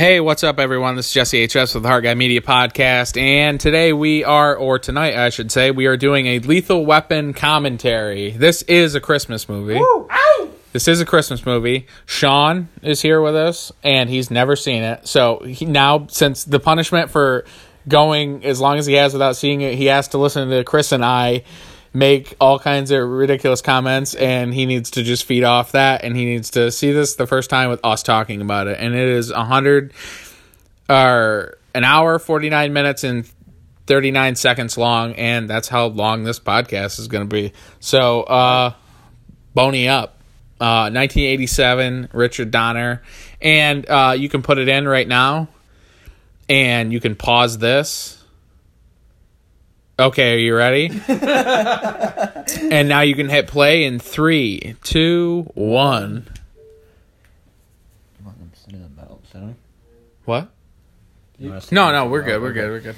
Hey, what's up, everyone? This is Jesse HS with the Heart Guy Media Podcast, and today we are, or tonight, I should say, we are doing a Lethal Weapon commentary. This is a Christmas movie. This is a Christmas movie. Sean is here with us, and he's never seen it. So he, now, since the punishment for going as long as he has without seeing it, he has to listen to Chris and I make all kinds of ridiculous comments, and he needs to just feed off that, and he needs to see this the first time with us talking about it. And it is a hundred or an hour, forty nine minutes, and 39 seconds long, and that's how long this podcast is going to be. So, uh, bony up. Uh, 1987, Richard Donner. And uh, you can put it in right now, and you can pause this. Okay, are you ready? and now you can hit play in three, two, one. What? No, no, we're good. We're good. We're good.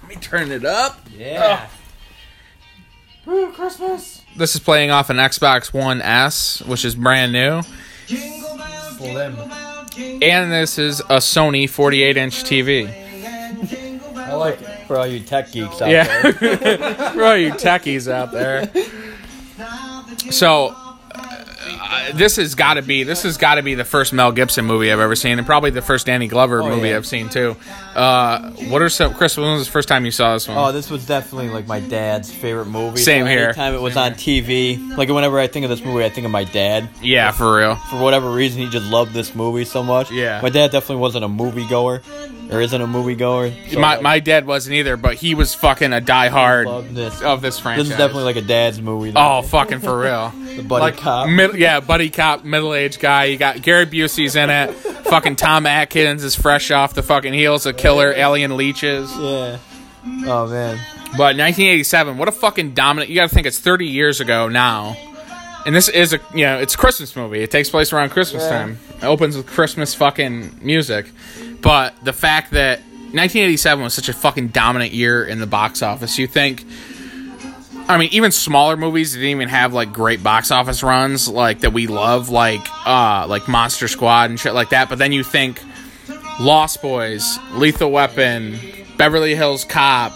Let me turn it up. Yeah. Woo, Christmas. This is playing off an Xbox One S, which is brand new. Full them. And this is a Sony 48 inch TV. I like it. For all you tech geeks out Yeah. there. For all you techies out there. So, uh, this has got to be this has got to be the first Mel Gibson movie I've ever seen, and probably the first Danny Glover Oh, movie yeah. I've seen too. Uh, what are some Chris? When was the first time you saw this one? Oh, this was definitely like my dad's favorite movie. Same so here. Time it was on TV, like whenever I think of this movie, I think of my dad. yeah, for real. For whatever reason, he just loved this movie so much. Yeah. My dad definitely wasn't a movie goer, or isn't a movie goer. So my like, my dad wasn't either, but he was fucking a diehard this. of this franchise. This is definitely like a dad's movie. Oh, fucking for real. the buddy like cop. mid- yeah, buddy cop, middle aged guy. You got Gary Busey's in it. fucking Tom Atkins is fresh off the fucking heels of killer alien leeches. yeah. Oh man. But 1987, what a fucking dominant. You got to think it's 30 years ago now. And this is a, you know, it's a Christmas movie. It takes place around Christmas Yeah. time. It opens with Christmas fucking music. But the fact that 1987 was such a fucking dominant year in the box office, you think. I mean, even smaller movies didn't even have like great box office runs like that we love, like uh like Monster Squad and shit like that. But then you think Lost Boys, Lethal Weapon, Beverly Hills Cop,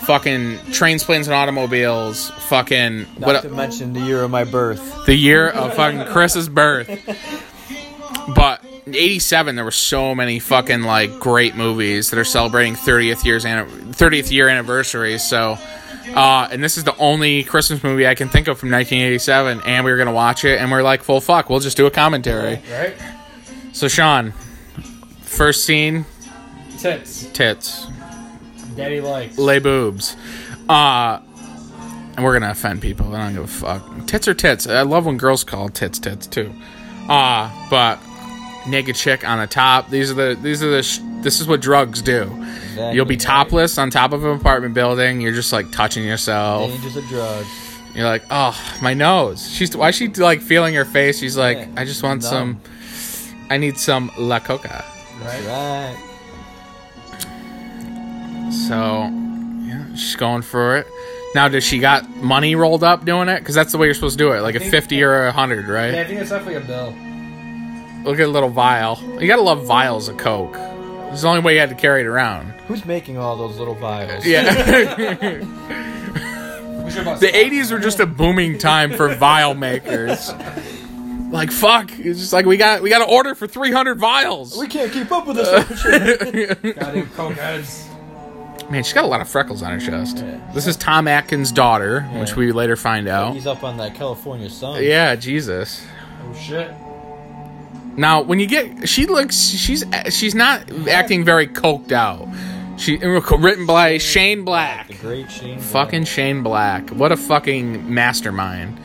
fucking Trains, Planes, and Automobiles, fucking Not what to mention the year of my birth. the year of fucking Chris's birth. But 87 there were so many fucking like great movies that are celebrating 30th years 30th year anniversaries. So uh, and this is the only Christmas movie I can think of from 1987 and we were to watch it and we're like, "Full fuck, we'll just do a commentary." Right? So Sean, first scene, Tits. tits. Daddy likes. lay boobs. Uh and we're gonna offend people. I don't give a fuck. Tits are tits. I love when girls call tits tits too. Uh but naked chick on the top. These are the these are the sh- this is what drugs do. Exactly. You'll be topless on top of an apartment building. You're just like touching yourself. Dangers of drugs. You're like, oh, my nose. She's why is she like feeling her face? She's like, Yeah, I just want numb. some. I need some La Coca. Right? Right. So, yeah, she's going for it. Now, does she got money rolled up doing it? Because that's the way you're supposed to do it, like a fifty or a hundred, right? Yeah, right? I think it's definitely a bill. Look at a little vial. You gotta love vials of Coke. It's the only way you had to carry it around. Who's making all those little vials? Yeah, We should about the '80s were just a booming time for vial makers. Like fuck, it's just like we got we got to order for 300 vials. We can't keep up with this. goddamn coke heads. Man, she's got a lot of freckles on her chest. Yeah. This is Tom Atkins' daughter, which we later find out. He's up on that California sun. Yeah, Jesus. Oh shit. Now, when you get, she looks, she's she's not acting very coked out. She written by Shane Black, The great Shane. Black. fucking Shane Black. What a fucking mastermind.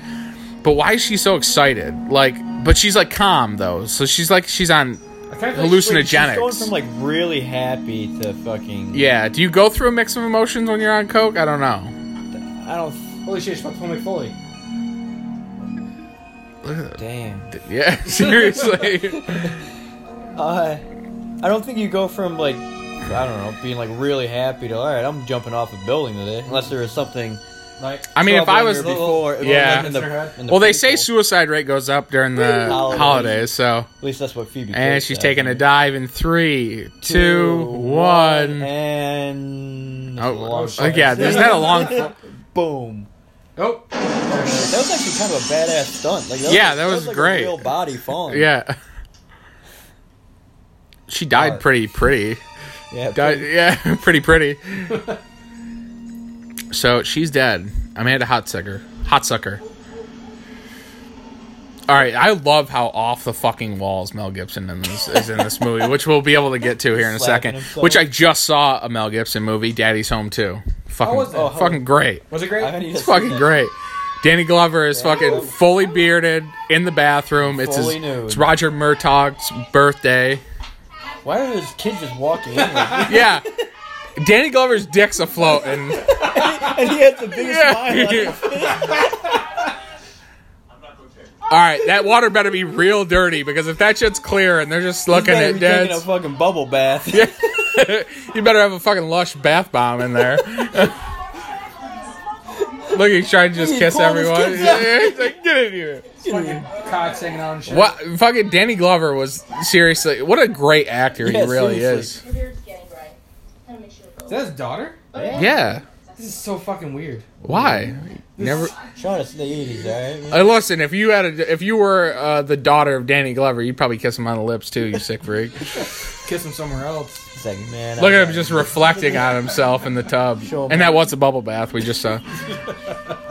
But why is she so excited? Like, but she's like calm though, so she's like she's on I kind of Wait, she's hallucinogenics. going from like really happy to fucking. yeah. Do you go through a mix of emotions when you're on coke? I don't know. I don't. Holy shit, she's about to pull Mick Foley. Look at that. Damn. Yeah, seriously. Uh, I don't think you go from like I don't know being like really happy to all right. I'm jumping off a building today, unless there is something Like, I mean, if I one was- year before, Yeah. in the, in the Well, they say suicide rate goes up during the Holidays. holidays, so. At least that's what Phoebe. And Cates she's said. taking a dive in three, two, Two, one. and Oh, long oh, shot. yeah, isn't that a long? boom. Oh, That was actually kind of a badass stunt. Like, that Yeah, was, that was like great. Real body falling. Yeah. She died Art. pretty pretty. yeah. Died, yeah, pretty pretty. So she's dead. I made a hot sucker. Hotsucker. Hotsucker. All right, I love how off the fucking walls Mel Gibson in this, is in this movie, which we'll be able to get to here in a Slapping second. himself. Which I just saw a Mel Gibson movie, Daddy's Home too. Fucking, was that? Oh, fucking great. was it I great? haven't even It's seen fucking it. great. Danny Glover is fucking fully bearded in the bathroom. It's his, Fully nude. it's Roger Murtaugh's birthday. Why are those kids just walking in? Like, Yeah. Danny Glover's dick's afloat and and he has the biggest smile. on his All right, that water better be real dirty because if that shit's clear and they're just looking Better at be taking a fucking bubble bath. Yeah. you better have a fucking lush bath bomb in there. Look, he's trying to just He's kiss pulling his everyone. kids out. Yeah, he's like, get in here. Fucking cock singing on and shit. What fucking Danny Glover was seriously what a great actor Yeah, he really seriously. is. Your beard's getting gray. Gotta make sure it Is goes. that his daughter? Oh, yeah. This is so fucking weird. Why? Never. Sean, it's the 80s, alright? Uh, listen, if you had a, if you were uh, the daughter of Danny Glover, you'd probably kiss him on the lips too. You sick freak. Kiss him somewhere else. It's like, man. Look I- at him just reflecting on himself in the tub, Show and that was a bubble bath we just saw.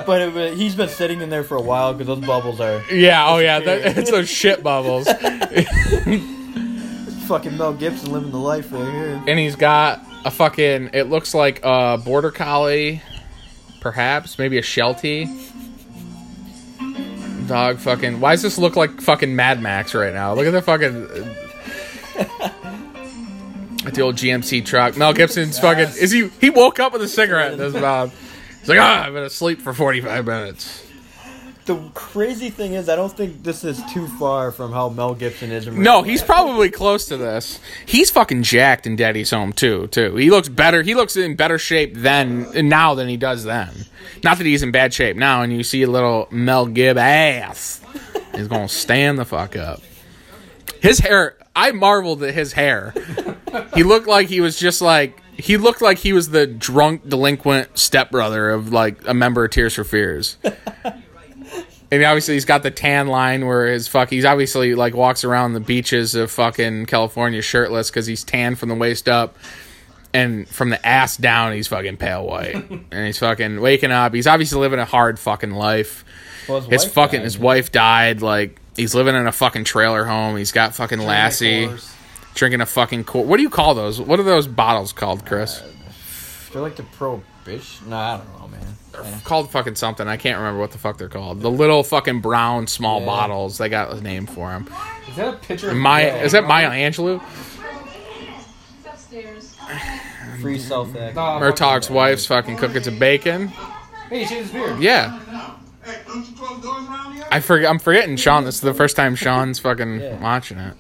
But it, but he's been sitting in there for a while because those bubbles are Yeah. Oh yeah. That, it's those shit bubbles. fucking Mel Gibson living the life right here. and he's got a fucking. It looks like a border collie, perhaps maybe a Sheltie. Dog fucking. Why does this look like fucking Mad Max right now? Look at the fucking. At the old GMC truck. Mel Gibson's fucking. Is he? He woke up with a cigarette in his mouth. He's like, ah, I've been asleep for forty five minutes. The crazy thing is, I don't think this is too far from how Mel Gibson is. In No, he's probably close to this. He's fucking jacked in Daddy's Home too. Too. He looks better. He looks in better shape then now than he does then. Not that he's in bad shape now. And you see a little Mel Gib ass. He's gonna stand the fuck up. His hair. I marveled at his hair. He looked like he was just like he looked like he was the drunk delinquent stepbrother of like a member of Tears for Fears. And obviously he's got the tan line where his fuck he's obviously like walks around the beaches of fucking California shirtless because he's tan from the waist up and from the ass down he's fucking pale white and he's fucking waking up he's obviously living a hard fucking life Well, his wife fucking died. his wife died like he's living in a fucking trailer home he's got fucking Lassie drinking a fucking co- what do you call those what are those bottles called Chris uh, They're like the prohibition. No, I don't know, man. Yeah. called fucking something I can't remember what the fuck they're called the little fucking brown small Yeah. bottles they got a name for them Is that a picture of Maya is that Maya Maya? Angelou It's upstairs. Free self act. No, Murtaugh's wife's fucking cooking some bacon Hey, he shaved his beard. yeah Hey, don't you close doors around here? I forget I'm forgetting Sean this is the first time Sean's fucking Yeah. watching it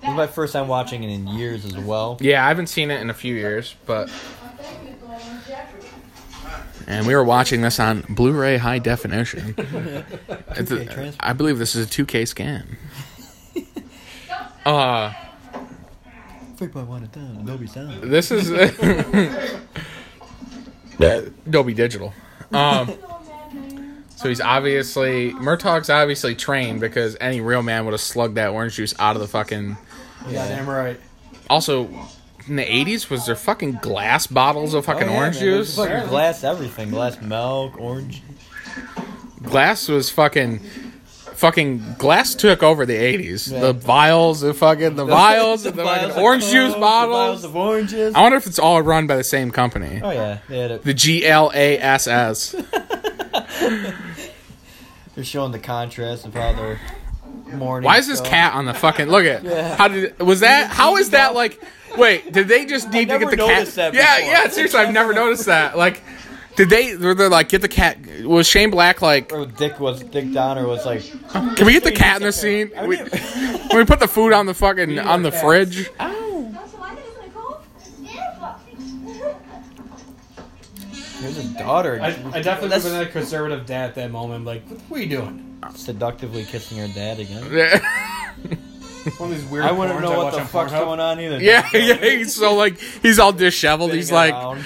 This is my first time watching it in years as well. yeah I haven't seen it in a few years but and we were watching this on Blu-ray high definition. It's a- transfer. I believe this is a 2K scan. Uh, 3.1 a ton, Adobe Sound. this is Dolby Digital. Um, so he's obviously Murtaugh's obviously trained because any real man would have slugged that orange juice out of the fucking. Yeah, damn right. Also, in the '80s, was there fucking glass bottles of fucking Oh, yeah, orange man, juice? Fucking glass everything. Glass milk, orange. glass was fucking fucking glass took over the 80s Yeah. the vials the fucking the vials and the, vials fucking orange juice the bottles vials of oranges. i wonder if it's all run by the same company Oh yeah, they had it. the g-l-a-s-s They're showing the contrast of how they're morning. why is this stuff. cat on the fucking look at Yeah. how did was that how is that like wait did they just need to never get the cat that yeah yeah seriously i've never noticed that like did they were they like get the cat was shane black like Or Dick was Dick Donner was like, can we get the cat in the scene we, can we put the food on the fucking on the fridge Oh, That's why isn't it cold? Yeah. Here's his daughter. I, I definitely would have been a conservative dad at that moment. Like, what are you doing? seductively kissing her dad again. One of these weird. I wouldn't porns know what the fuck's going on either. yeah, yeah. He's so like he's all disheveled. Spinning He's like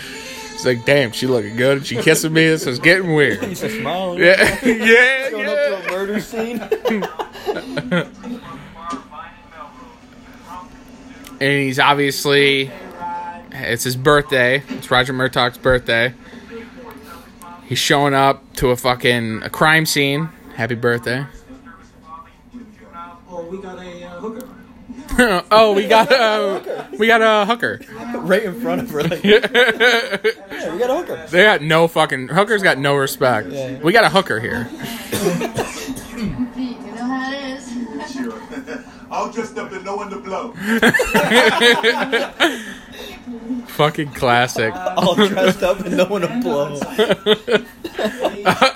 he's like, damn, she looking good. She kissing me. This is getting weird. He's just smiling. Yeah, yeah, Going yeah. up to a murder scene. and he's obviously it's his birthday. It's Roger Murtaugh's birthday. He's showing up to a fucking a crime scene. Happy birthday. Oh, we got a hooker. oh, we got a we got a hooker. right in front of her. Like, yeah, we got a hooker. They got no fucking hookers. Got no respect. Yeah. We got a hooker here. You know how it is. Sure. All dressed up and knowing the blow. Fucking classic. All dressed up and no one to blow.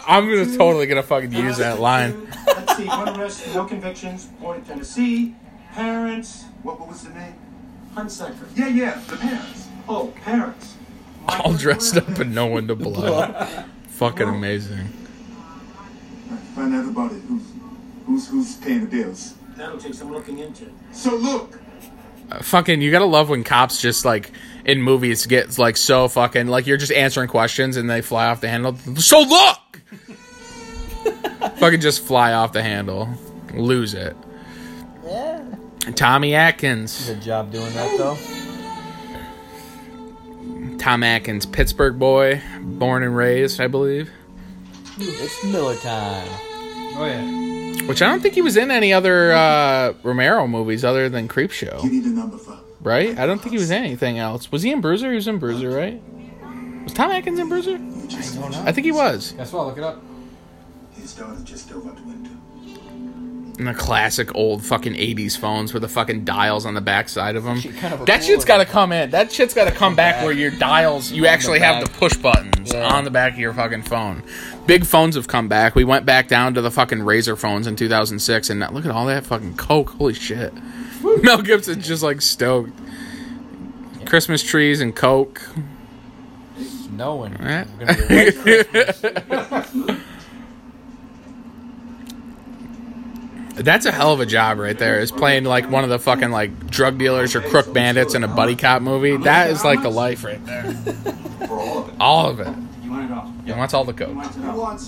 I'm gonna totally gonna fucking use that line. Let's see, one arrest, no convictions, born in Tennessee. Parents, what, what was the name? Hunsaker. Yeah, yeah, the parents. Oh, parents. All dressed up and no one to blow. Fucking amazing. Find out about it. Who's, who's, who's paying the bills? That'll take some looking into. So look, uh, fucking you gotta love when cops just like in movies get like so fucking like you're just answering questions and they fly off the handle so look fucking just fly off the handle lose it Yeah. Tommy atkins Good job doing that though. tom atkins pittsburgh boy born and raised i believe It's Miller time. Oh yeah. which i don't think he was in any other uh romero movies other than Creepshow. you need a number for. right i don't think he was in anything else was he in bruiser he was in bruiser right was tom atkins in bruiser You just don't know. i think he was Guess what? Look it up. His daughter just dove out the window. The classic old fucking 80s phones with the fucking dials on the back side of them. Shit kind of That shit's got to come in. That shit's got to come back where your dials, you actually have the push buttons Yeah. on the back of your fucking phone. Big phones have come back. We went back down to the fucking Razr phones in 2006, and now, look at all that fucking coke. Holy shit. Mel Gibson's just like stoked. Christmas trees and coke. Knowing. Eh? We're gonna be a white Christmas. That's a hell of a job right there. Is playing like one of the fucking like drug dealers or crook bandits in a buddy cop movie. That is like the life right there. All of it. All of it. You want it all? He wants all the coke. He wants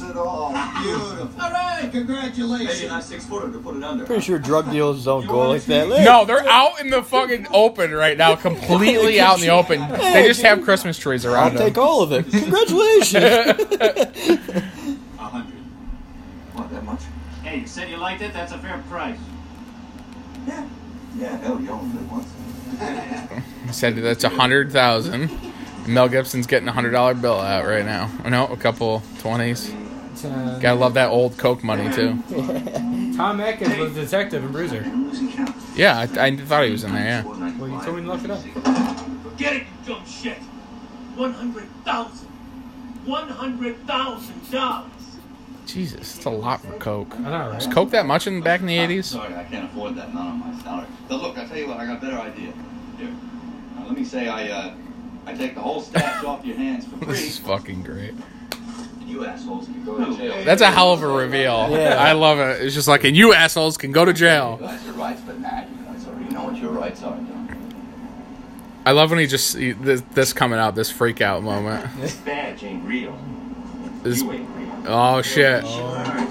it all. Beautiful. All right, congratulations. Maybe not six footer to put it under. Pretty sure drug deals don't go like that. No, they're out in the fucking open right now, completely out in the open. They just have Christmas trees I'll around take all of it. Congratulations. A hundred. What, that much? Hey, you said you liked it. That's a fair price. Yeah. Yeah, hell, you only live once. Said that's a hundred thousand. Mel Gibson's getting a hundred dollar bill out right now. No, a couple twenties. Uh, Gotta love that old coke money too. Tom Atkins was a detective in Bruiser. I'm losing count. Yeah, I, I thought he was in there. Yeah. Well, you told me to look it up. Forget it, you dumb shit. One hundred thousand. One hundred thousand dollars. Jesus, it's a lot for coke. I know, Was coke that much in back in the eighties? Sorry, I can't afford that. Not on my salary. But look, I tell you what, I got a better idea. Here, now, let me say I uh, I take the whole stash off your hands for free. This free. is fucking great. you assholes can go to jail. That's a hell of a reveal. Yeah. I love it. It's just like, and you assholes can go to You jail. guys your rights, but nah, you guys already know what your rights are. don't you? I love when he just he- this, this coming out, this freak out moment. This badge ain't real. This, You ain't oh shit!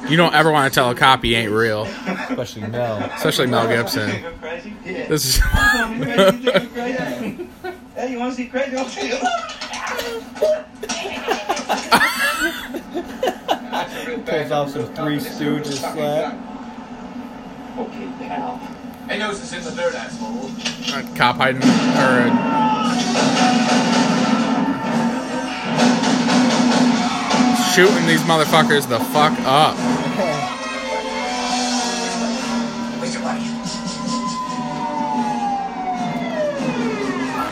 You don't ever want to tell a cop he ain't real, Especially Mel. especially Mel Gibson. think I'm crazy? Yeah. This is You think I'm crazy? Hey, you want to see crazy? I'll see you. That's a real Pulls off some Three tough. This is a real Stooges slap. Okay, pal. Hey, knows this in the third asshole. a cop hiding or a, shooting these motherfuckers the fuck up.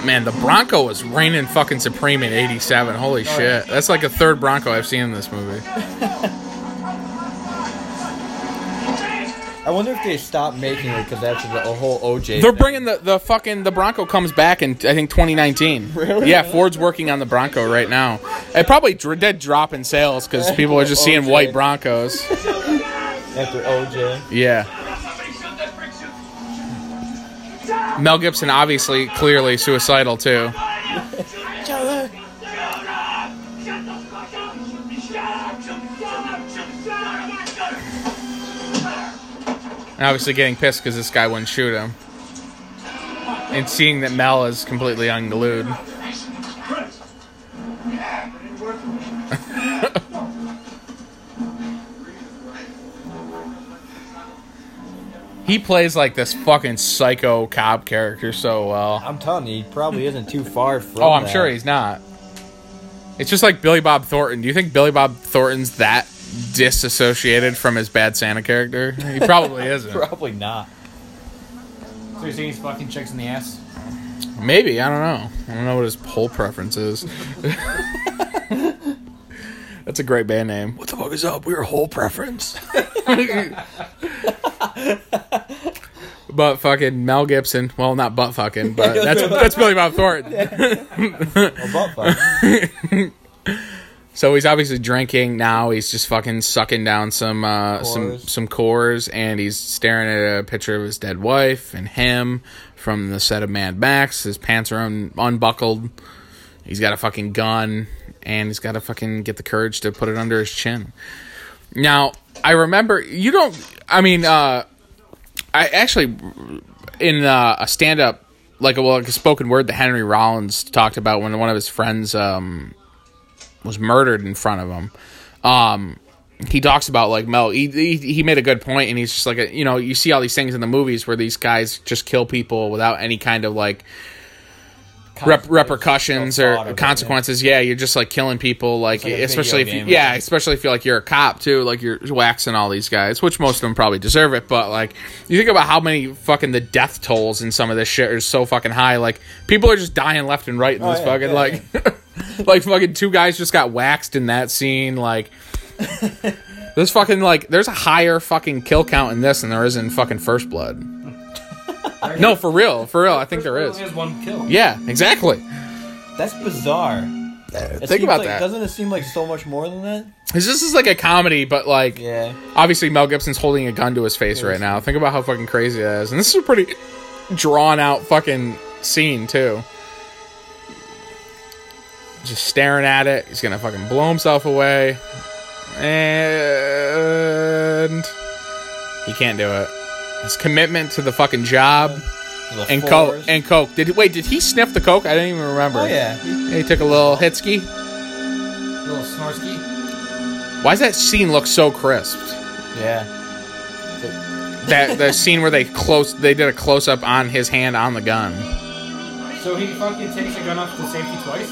Man, the Bronco was reigning fucking supreme in '87. Holy oh, shit, that's like a third Bronco I've seen in this movie. I wonder if they stopped making it because after the whole OJ. They're thing. bringing the the fucking the Bronco comes back in I think 2019. Really? Yeah, Ford's working on the Bronco right now. It probably dr- did drop in sales because people are just seeing OJ. white Broncos. after OJ. Yeah. Mel Gibson obviously clearly suicidal too. And obviously getting pissed because this guy wouldn't shoot him. And seeing that Mel is completely unglued. He plays like this fucking psycho cop character so well. I'm telling you, he probably isn't too far from. Oh, I'm that. sure he's not. It's just like Billy Bob Thornton. Do you think Billy Bob Thornton's that disassociated from his bad Santa character? He probably isn't. Probably not. So you're saying he's fucking chicks in the ass? Maybe I don't know. I don't know what his whole preference is. That's a great band name. What the fuck is up? We're whole preference. but fucking Mel Gibson. Well, not butt fucking, but that's that's Billy Bob Thornton. Well, butt fuck. So he's obviously drinking now. He's just fucking sucking down some uh, some some Coors, and he's staring at a picture of his dead wife and him from the set of Mad Max. His pants are un- unbuckled. He's got a fucking gun, and he's got to fucking get the courage to put it under his chin. Now, I remember you don't. I mean, uh, I actually in uh, a stand up, like a, well, like a spoken word that Henry Rollins talked about when one of his friends um, was murdered in front of him. Um, he talks about like Mel. He, he he made a good point, and he's just like a, you know you see all these things in the movies where these guys just kill people without any kind of like rep- repercussions or of it, consequences. Yeah. you're just like killing people, like, like especially if you, yeah, especially if you're like you're a cop too, like you're waxing all these guys, which most of them probably deserve it. But like you think about how many fucking the death tolls in some of this shit is so fucking high. Like people are just dying left and right in this yeah, fucking yeah, like like fucking two guys just got waxed in that scene. Like this fucking like there's a higher fucking kill count in this than there is in fucking First Blood. No, for real, for real. I think there is. Only has one kill. Yeah, exactly. That's bizarre. It Think seems about like- that. Doesn't it seem like so much more than that? This is like a comedy, but like Yeah. obviously Mel Gibson's holding a gun to his face right now. Think about how fucking crazy that is. And this is a pretty drawn out fucking scene too. Just staring at it. He's gonna fucking blow himself away. And he can't do it. His commitment to the fucking job The and fours. coke and coke. Did he, wait? Did he sniff the coke? I don't even remember. Oh yeah. He- He took a little hitski. Little Snorsky. Why does that scene look so crisp? Yeah. that the scene where they close they did a close up on his hand on the gun. So he fucking takes a gun off to safety twice?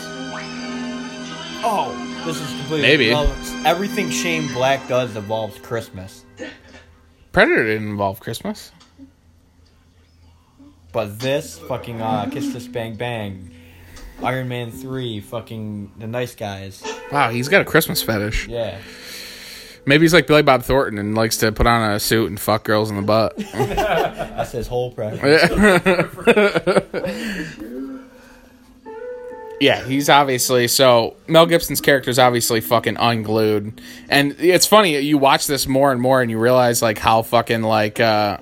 Oh, this is completely Maybe. Well, everything Shane Black does involves Christmas, Predator didn't involve Christmas. but this fucking uh, Kiss This Bang Bang, Iron Man Three, fucking the Nice Guys. Wow, he's got a Christmas fetish. Yeah. Maybe he's like Billy Bob Thornton and likes to put on a suit and fuck girls in the butt. That's his whole preference. yeah, he's obviously so Mel Gibson's character is obviously fucking unglued, and it's funny you watch this more and more and you realize like how fucking like uh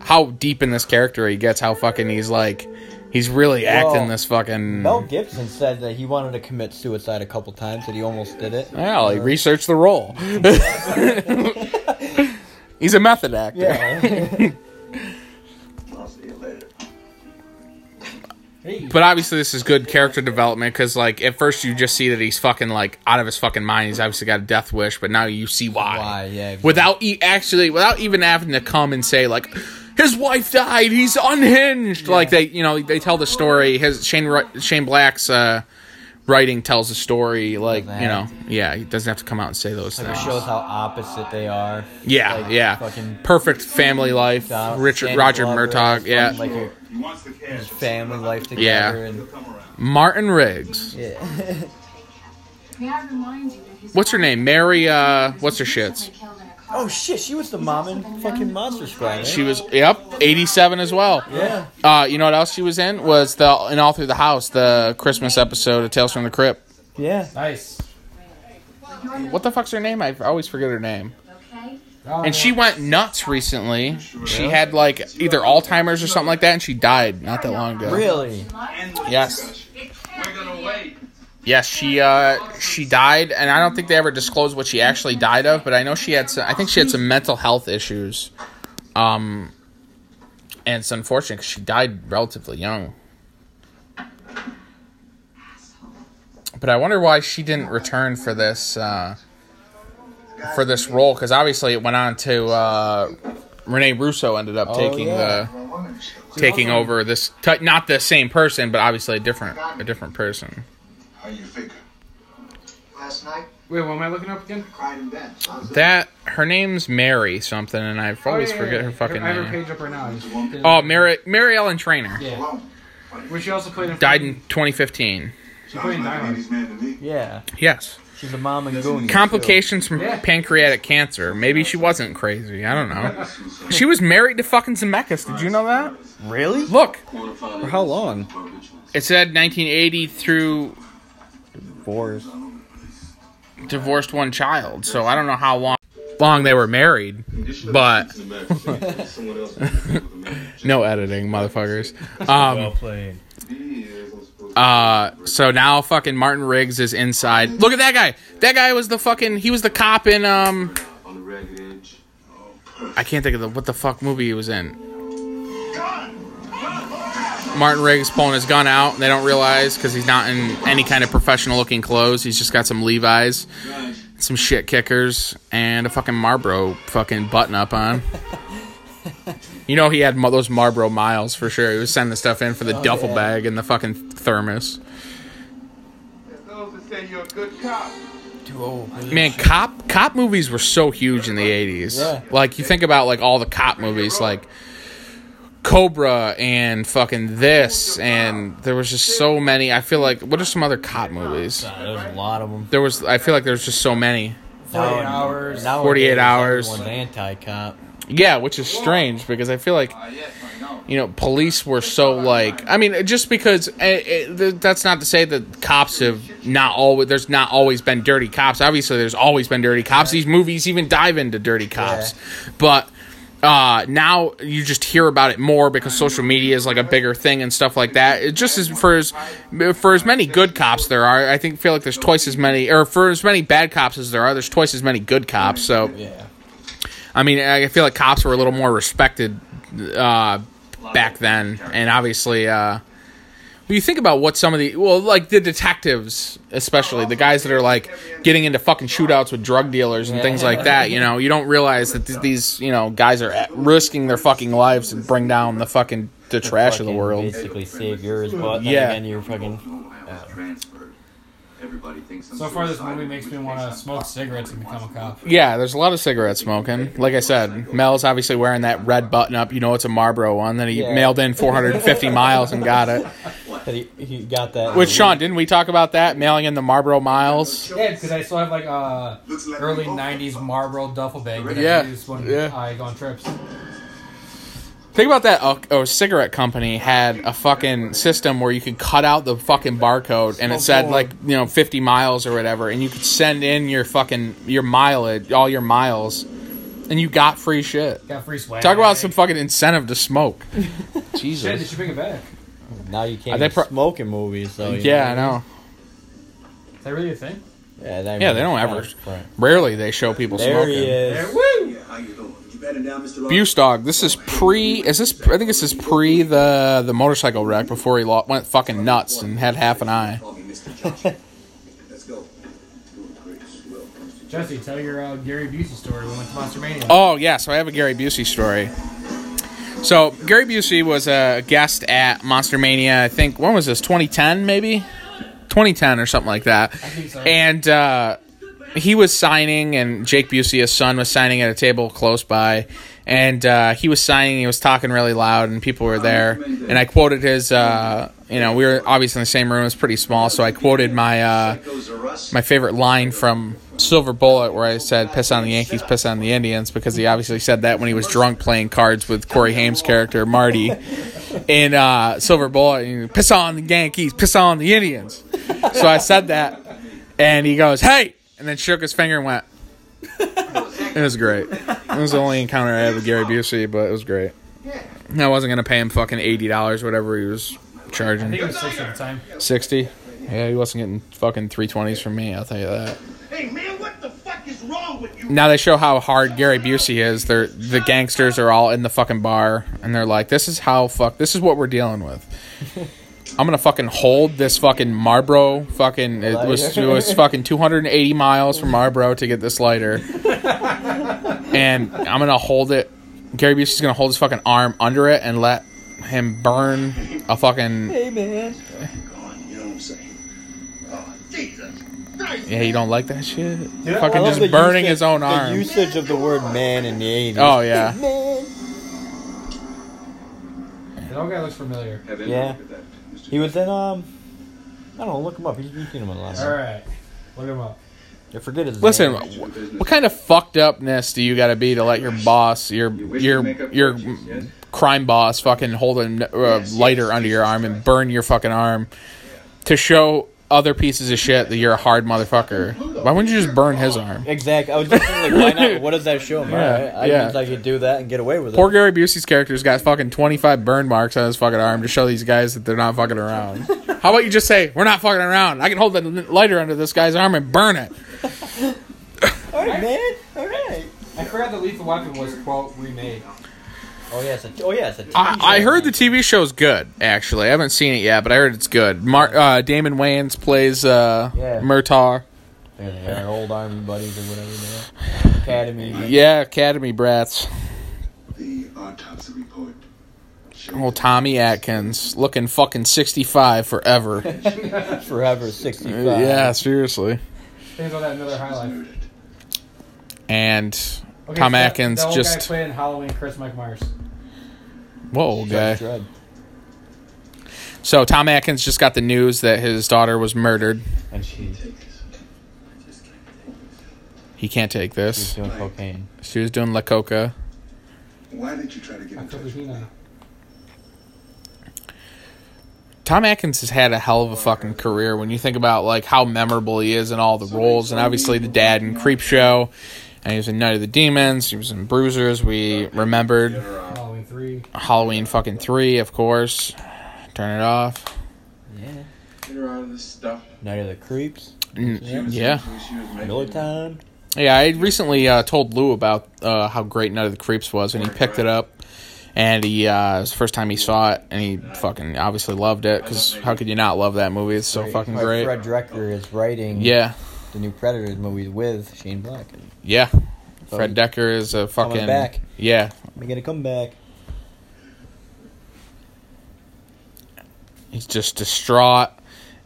how deep in this character he gets, how fucking he's like he's really acting Well, this fucking. Mel Gibson said that he wanted to commit suicide a couple times, that he almost did it. Well, he researched the role. He's a method actor. Yeah. But obviously, this is good character development because, like, at first you just see that he's fucking like out of his fucking mind. He's obviously got a death wish, but now you see why. Why? Yeah. Without e- actually, without even having to come and say like, his wife died. He's unhinged. Like they, you know, they tell the story. His Shane Shane Black's uh, writing tells a story. Like you know, yeah, he doesn't have to come out and say those Like, it shows how opposite they are. Yeah, Like, yeah. fucking- Perfect family life. Uh, Richard Danny Roger Glover Murtaugh. Yeah. fucking, Like He wants the a family life together. Yeah. And, Martin Riggs. yeah. May I remind you that his What's her name? Mary. Uh, what's her recently shits? Killed in a car Oh shit, she was the mom in fucking Monster Squad. Right? She was yep, 87 as well. Yeah. Uh, you know what else she was in? Was the in All Through the House, the Christmas episode of Tales from the Crypt. Yeah. Nice. What the fuck's her name? I always forget her name. Okay. Oh, And she went nuts recently. She had like either Alzheimer's or something like that, and she died not that long ago. Really? Yes. We're gonna wait. Yes, she uh she died, and I don't think they ever disclosed what she actually died of, but I know she had some. I think she had some mental health issues. Um, and it's unfortunate because she died relatively young. But I wonder why she didn't return for this uh, for this role because obviously it went on to uh, Rene Russo ended up taking yeah. the taking over this not the same person but obviously a different a different person. How you figure? Last night, Wait, what am I looking up again? cried in bed. Sounds good. That her name's Mary something, and I oh, always Oh, yeah, yeah, forget yeah. her fucking I have her name. page up right now. I just walked in. Oh, Mary Mary Ellen Trainor Yeah. Alone. Where she also played in. died in 2015. She played in Die like Hard. a ladies' man to me. Yeah. Yes, She's a mom and Goonies. complications from Yeah. pancreatic cancer. Maybe she wasn't crazy. I don't know. She was married to fucking Zemeckis. Did you know that? Really? Look, For how long? it said 1980 through Fours. divorced one child. So I don't know how long long they were married, but no editing, motherfuckers. Um, played. Uh, so now fucking Martin Riggs is inside. Look at that guy. That guy was the fucking. He was the cop in um. On the ragged edge. I can't think of the what the fuck movie he was in. Martin Riggs pulling his gun out. And they don't realize because he's not in any kind of professional looking clothes. He's just got some Levi's, some shit kickers, and a fucking Marlboro fucking button up on. You know he had those Marlboro miles for sure. He was sending stuff in for the oh, duffel yeah. bag and the fucking thermos. Those that say you're a good cop. Man, cop cop movies were so huge in the eighties. Yeah. Like you think about like all the cop movies, like Cobra and fucking this, and there was just so many. I feel like what are some other cop movies? There's a lot of them. There was. I feel like there's just so many. 48 hours. 48 hours. Everyone's anti-cop. Yeah, which is strange because I feel like Uh, yes, I know. you know police were so like. I mean, just because eh, eh, th- that's not to say that cops have not always. There's not always been dirty cops. Obviously, there's always been dirty cops. These movies even dive into dirty cops, but. Uh, now you just hear about it more because social media is like a bigger thing and stuff like that. It just as for as for as many good cops there are, I think feel like there's twice as many, or for as many bad cops as there are, there's twice as many good cops. So Yeah. I mean, I feel like cops were a little more respected uh, back then, and obviously, uh, when you think about what some of the well, like the detectives, especially the guys that are like getting into fucking shootouts with drug dealers and things like that, you know, you don't realize that th- these you know guys are at- risking their fucking lives to bring down the fucking the trash of the Fucking world. Basically save yours, but then Yeah. again, you're fucking. Transferred. Everybody thinks I'm So far, this suicidal movie makes me want to smoke cigarettes and become a cop. Yeah, there's a lot of cigarette smoking. Like I said, Mel's obviously wearing that red button up. You know it's a Marlboro one. Then he Yeah. mailed in 450 miles and got it. He, he got that. Which Sean, didn't we talk about that mailing in the Marlboro miles? Yeah, because I still have like a Looks like early we both- '90s Marlboro duffel bag that Yeah, I use when yeah. I go on trips. Think about that. A, a cigarette company had a fucking system where you could cut out the fucking barcode and it oh, said like you know 50 miles or whatever, and you could send in your fucking your mileage, all your miles, and you got free shit. Got free swag. Talk about some fucking incentive to smoke. shit. They Jesus. should bring it back. Now you can't Are they even pro- smoke in movies, so. you Yeah, I know. Is that really a thing? Yeah, Yeah, they don't ever. Right. Rarely they show people There smoking. he is. Yeah, how you doing? You better down, Mr. Lawrence? Dog. This is pre. Is this? I think this is pre the the motorcycle wreck before he lo- went fucking nuts and had half an eye. Call me Mr. Johnson. Let's go. Doing great. Well, Jesse, tell your uh, Gary Busey story. We went to Monster Mania. Oh yeah, so I have a Gary Busey story. So Gary Busey was a guest at Monster Mania. I think when was this? 2010 maybe, 2010 or something like that. think so. And uh, he was signing, and Jake Busey, his son, was signing at a table close by, and uh, he was signing. He was talking really loud, and people were there. And I quoted his. Uh, you know, we were obviously in the same room. It was pretty small, so I quoted my uh, my favorite line from Silver Bullet, where I said "piss on the Yankees, piss on the Indians," because he obviously said that when he was drunk playing cards with Corey Haim's character Marty in uh, Silver Bullet. Piss on the Yankees, piss on the Indians. So I said that, and he goes, "Hey!" And then shook his finger and went. It was great. It was the only encounter I had with Gary Busey, but it was great. I wasn't gonna pay him fucking eighty dollars, whatever he was I charging. think it was six at the time. Sixty. Yeah, he wasn't getting fucking three twenties from me. I'll tell you that. Hey man, what the fuck is wrong with you? Now they show how hard Gary Busey is. They're the gangsters are all in the fucking bar, and they're like, "This is how fuck. This is what we're dealing with." I'm gonna fucking hold this fucking Marlboro fucking. It was it was fucking 280 miles from Marlboro to get this lighter, and I'm gonna hold it. Gary Busey's gonna hold his fucking arm under it and let him burn a fucking. Hey man. You know what I'm saying? Oh, Jesus Yeah, you don't like that shit. I fucking love just the burning usage- his own the arm. usage of the word man in the 80s. Oh yeah. Man. The old guy looks familiar. Yeah. He was in, um, I don't know, look him up. He's, you've seen him in a lot. All right, look him up. I forget his Listen, name. wh- what kind of fucked upness do you got to be to let your boss, your your your crime boss, fucking hold a uh, lighter under your arm and burn your fucking arm to show other pieces of shit that you're a hard motherfucker? Why wouldn't you just burn his arm? Exactly. I was just thinking, like, why not? What does that show him? Yeah, Alright, I yeah. means I could do that and get away with it. Poor Gary Busey's character's got fucking 25 burn marks on his fucking arm to show these guys that they're not fucking around. How about you just say, we're not fucking around. I can hold the lighter under this guy's arm and burn it. All right, man. All right. I forgot the Lethal Weapon was quote remade. Oh yeah, it's a, oh yeah, it's a TV I, I heard the man. TV show's good, actually. I haven't seen it yet, but I heard it's good. Mar- uh, Damon Wayans plays uh, Yeah. Murtaugh. Yeah, they are old army buddies or whatever they are. Academy. Yeah, Academy brats. The autopsy report. showed Oh, Tommy Atkins, looking fucking 65 forever. Forever 65. yeah, seriously. Things like that another highlight. And Okay, Tom so that- Atkins the old guy just. playing Halloween. Chris Mike Myers. Whoa, guy. Judge Dredd. So Tom Atkins just got the news that his daughter was murdered. And she, He can't take she's this. doing cocaine. She was doing La Coca. Why did you try to get in touch with me? Tom Atkins has had a hell of a fucking career when you think about like how memorable he is in all the roles, and obviously the dad in Creepshow, and he was in Night of the Demons, he was in Bruisers. We remembered Halloween fucking three, of course. Turn it off. Yeah. Get her out of this stuff. Night of the Creeps. Mm, Yeah, She Miller. Time. yeah. I recently uh, told Lou about uh, how great Night of the Creeps was, and he picked it up. And he, uh, it was the first time he saw it, and he fucking obviously loved it. Because how could you not love that movie? It's so fucking Fred- great. Fred Dekker is writing Yeah, the new Predators movie with Shane Black. Yeah. so Fred Dekker is a fucking Coming back. yeah. We get a comeback. He's just distraught,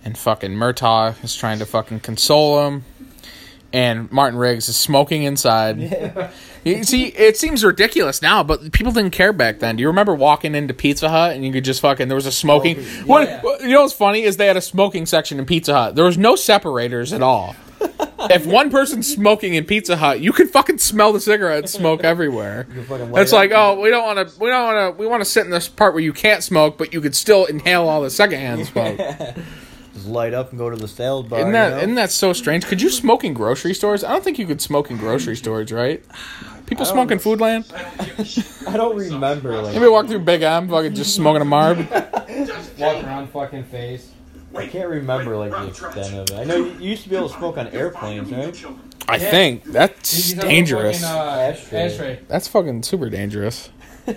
and fucking Murtaugh is trying to fucking console him, and Martin Riggs is smoking inside. You see, it seems ridiculous now, but people didn't care back then. Do you remember walking into Pizza Hut and you could just fucking there was a smoking? What what- you know what's funny is they had a smoking section in Pizza Hut. There was no separators at all. if one person's smoking in Pizza Hut, you can fucking smell the cigarette smoke everywhere. It's like, oh, we don't want to, we don't want to, we want to sit in this part where you can't smoke, but you could still inhale all the secondhand smoke. Just light up and go to the sales bar. Isn't that you know? isn't that so strange? Could you smoke in grocery stores? I don't think you could smoke in grocery stores, right? People smoke in Foodland. I don't remember. Like, Maybe walk through Big M, fucking just smoking a marb. Walk around fucking face. I can't remember like the extent of it. I know you you used to be able to smoke on airplanes, right? I think that's He's got a dangerous. fucking, uh, Ashtray. ashtray. That's fucking super dangerous.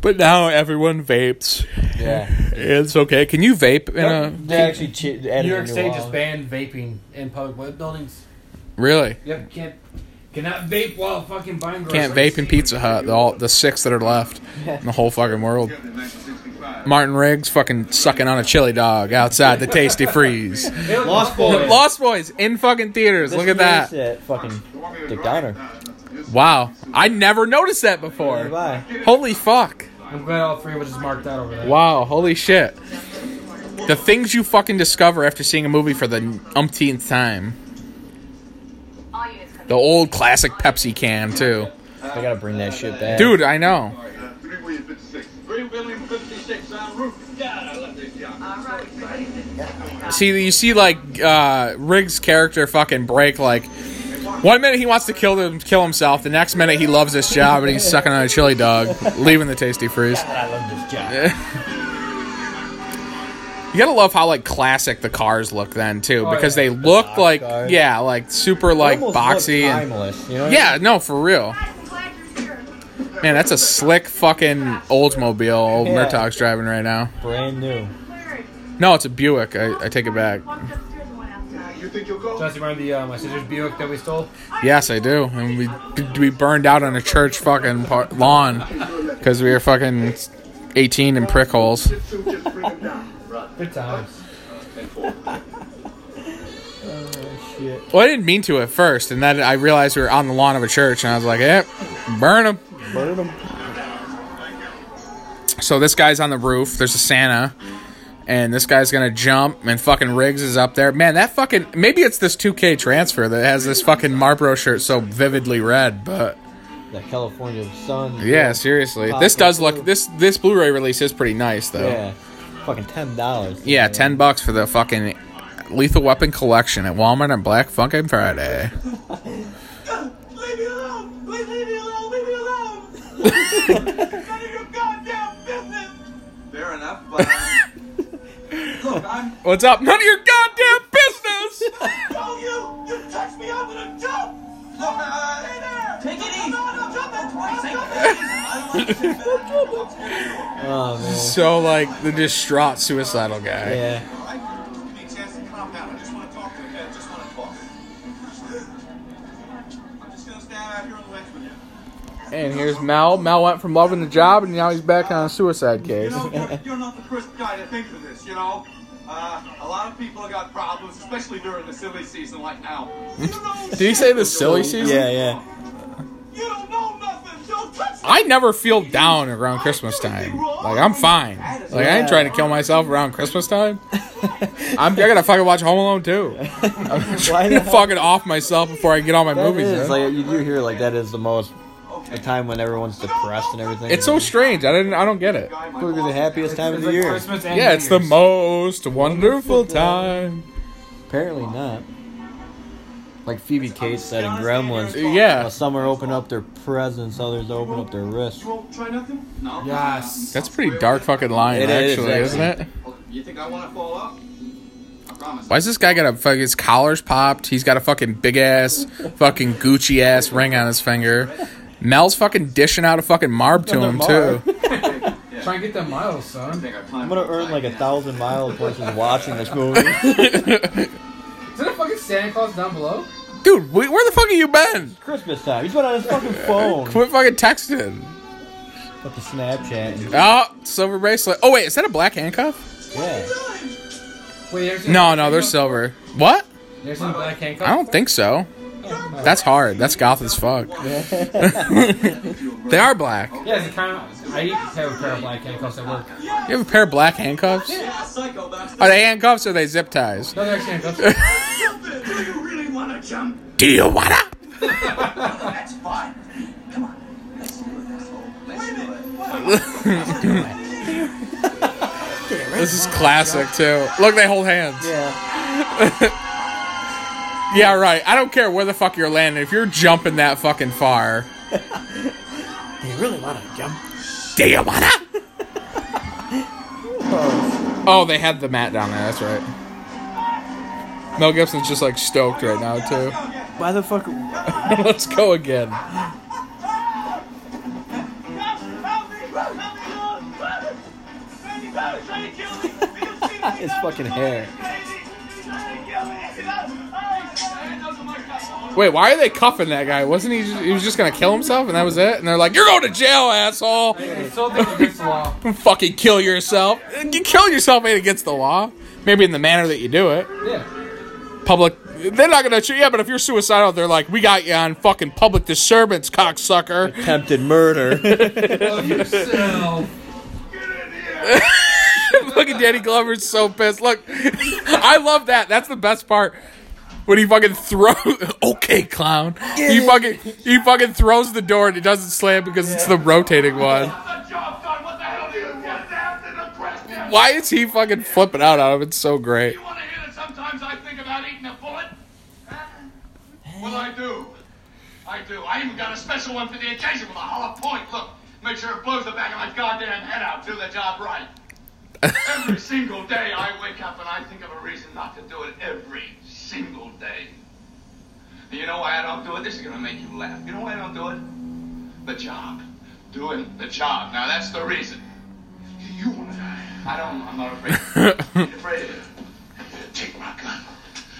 but now everyone vapes. Yeah. It's okay. Can you vape in a They actually che- added New a York new State law. just banned vaping in public buildings. really? Yep, can't Cannot vape while fucking buying groceries. Can't vape in Pizza Hut. The, all, the six that are left in the whole fucking world. Martin Riggs fucking sucking on a chili dog outside the Tasty Freeze. Lost Boys. Lost Boys in fucking theaters. Look at that. Shit, fucking Dick Donner. Wow. I never noticed that before. Bye. Holy fuck. I'm glad all three of us just marked out over there. Wow. Holy shit. The things you fucking discover after seeing a movie for the umpteenth time. The old classic Pepsi can, too. I gotta bring that shit back. Dude, I know. Three William 56. Three William 56 on roof. God, I love this job. See, you see, like uh, Riggs' character fucking break. Like one minute he wants to kill him, kill himself. The next minute he loves this job and he's sucking on a chili dog, leaving the tasty freeze. I love this job. You gotta love how like classic the cars look then too, Oh, because yeah. they look box like cars. yeah, like super like boxy look and timeless. You know? what I yeah, mean? no, for real. Man, that's a slick fucking Oldsmobile old Yeah. Murtaugh's driving right now. Brand new. No, it's a Buick. I, I take it back. You think you'll go? Jesse, remember the uh, my sister's Buick that we stole? Yes, I do. And we we burned out on a church fucking par- lawn because we were fucking 18 in prick holes. Good times. Oh, shit. Well, I didn't mean to at first, and then I realized we were on the lawn of a church, and I was like, "Yep, burn them." Burn 'em. So this guy's on the roof. There's a Santa, and this guy's gonna jump, and fucking Riggs is up there. Man, that fucking maybe it's this 2K transfer that has this fucking Marlboro shirt so vividly red, but the California sun. yeah, seriously, this does look this this Blu-ray release is pretty nice though. Yeah. Fucking ten dollars. Yeah, ten bucks for the fucking Lethal Weapon collection at Walmart on Black fucking Friday. Leave me alone! Please leave me alone! Leave me alone! None of your goddamn business! Fair enough, but. Uh, look, I'm. What's up? None of your goddamn business. You! You touched me! I'm gonna jump! Look, Stay there! Take it easy. No, I'm jumping! I'm jumping! Oh man. so like the distraught suicidal guy. Yeah. Give me a chance to calm down. I just want to talk to you. I just want to talk. I'm just gonna stand out here on the ledge with you. And here's Mel. Mel went from loving the job, and now he's back on a suicide You case. know, you're, you're not the first guy to think of this, you know? Uh, a lot of people have got problems, especially during the silly season like now. Do you Did he say the silly season? Yeah, yeah. You don't know nothing! Don't touch! I never feel down around Christmas time. Like I'm fine. Like I ain't trying to kill myself around Christmas time. I'm I gotta fucking watch Home Alone too. I'm Why trying to fucking off myself before I get all my That movies. is like you do hear like that is the most the time when everyone's depressed and everything. It's so strange. I didn't. I don't get it. Probably the happiest time of the like year. Christmas and Yeah, it's the most wonderful time. Apparently not. Like Phoebe Cates said in Gremlins. Yeah, Some are open up their presents, others open up their wrists. You won't try nothing? No? Yes. that's a pretty dark fucking line, It is, actually, isn't it? You think I want to fall off? I promise. Why is this guy got a fucking his collar's popped? He's got a fucking big ass, fucking Gucci ass ring on his finger. Mel's fucking dishing out a fucking marb to him too. Try and get them miles, son. I think I I'm gonna earn like a thousand miles versus watching this movie. Is there a fucking Santa Claus down below? Dude, wh- where the fuck have you been? Christmas time. He's been on his fucking phone. Quit fucking texting. With the Snapchat. Oh, silver bracelet. Oh wait, is that a black handcuff? Yeah. Wait, you No, no, they're silver. What? You ever seen Black Handcuff? I don't think so. That's hard. That's goth as fuck. they are black. Yeah, it's kind of. I have a pair of black handcuffs at work. You have a pair of black handcuffs? psycho, but Are they handcuffs or are they zip ties? No, they're actually handcuffs. Do you really want to jump? Do you wanna? That's fine. Come on. Let's do it, asshole. Let's do it. This is classic too. Look, they hold hands. Yeah. Yeah, right. I don't care where the fuck you're landing. If you're jumping that fucking far, Do you really want to jump? do you wanna? Oh, they had the mat down there. That's right. Mel Gibson's just like stoked right now too. Why the fuck? Let's go again. His fucking hair. Wait, why are they cuffing that guy? Wasn't he? Just, he was just gonna kill himself, and that was it. And they're like, "You're going to jail, asshole! They still think against the law. Fucking kill yourself. You killing yourself ain't against the law. Maybe in the manner that you do it. Yeah. Public. They're not gonna shoot. Yeah, but if you're suicidal, they're like, "We got you on fucking public disturbance, cocksucker." Attempted murder. Yourself. Look at Danny Glover's so pissed. Look, I love that. That's the best part. When he fucking throws, okay, clown. He fucking he fucking throws the door and it doesn't slam because it's the rotating one. The job done. What the hell do you want? After the question. Why is he fucking flipping out on him? It's so great. You want to hear that sometimes I think about eating a bullet? Well, I do. I do. I even got a special one for the occasion with a hollow point. Look, make sure it blows the back of my goddamn head out. Do the job right. Every single day I wake up and I think of a reason not to do it. Every single day. You know why I don't do it? This is gonna make you laugh. You know why I don't do it? The job. Doing the job. Now that's the reason. You wanna die. I don't. I'm not afraid. Ain't afraid of it. Take my gun.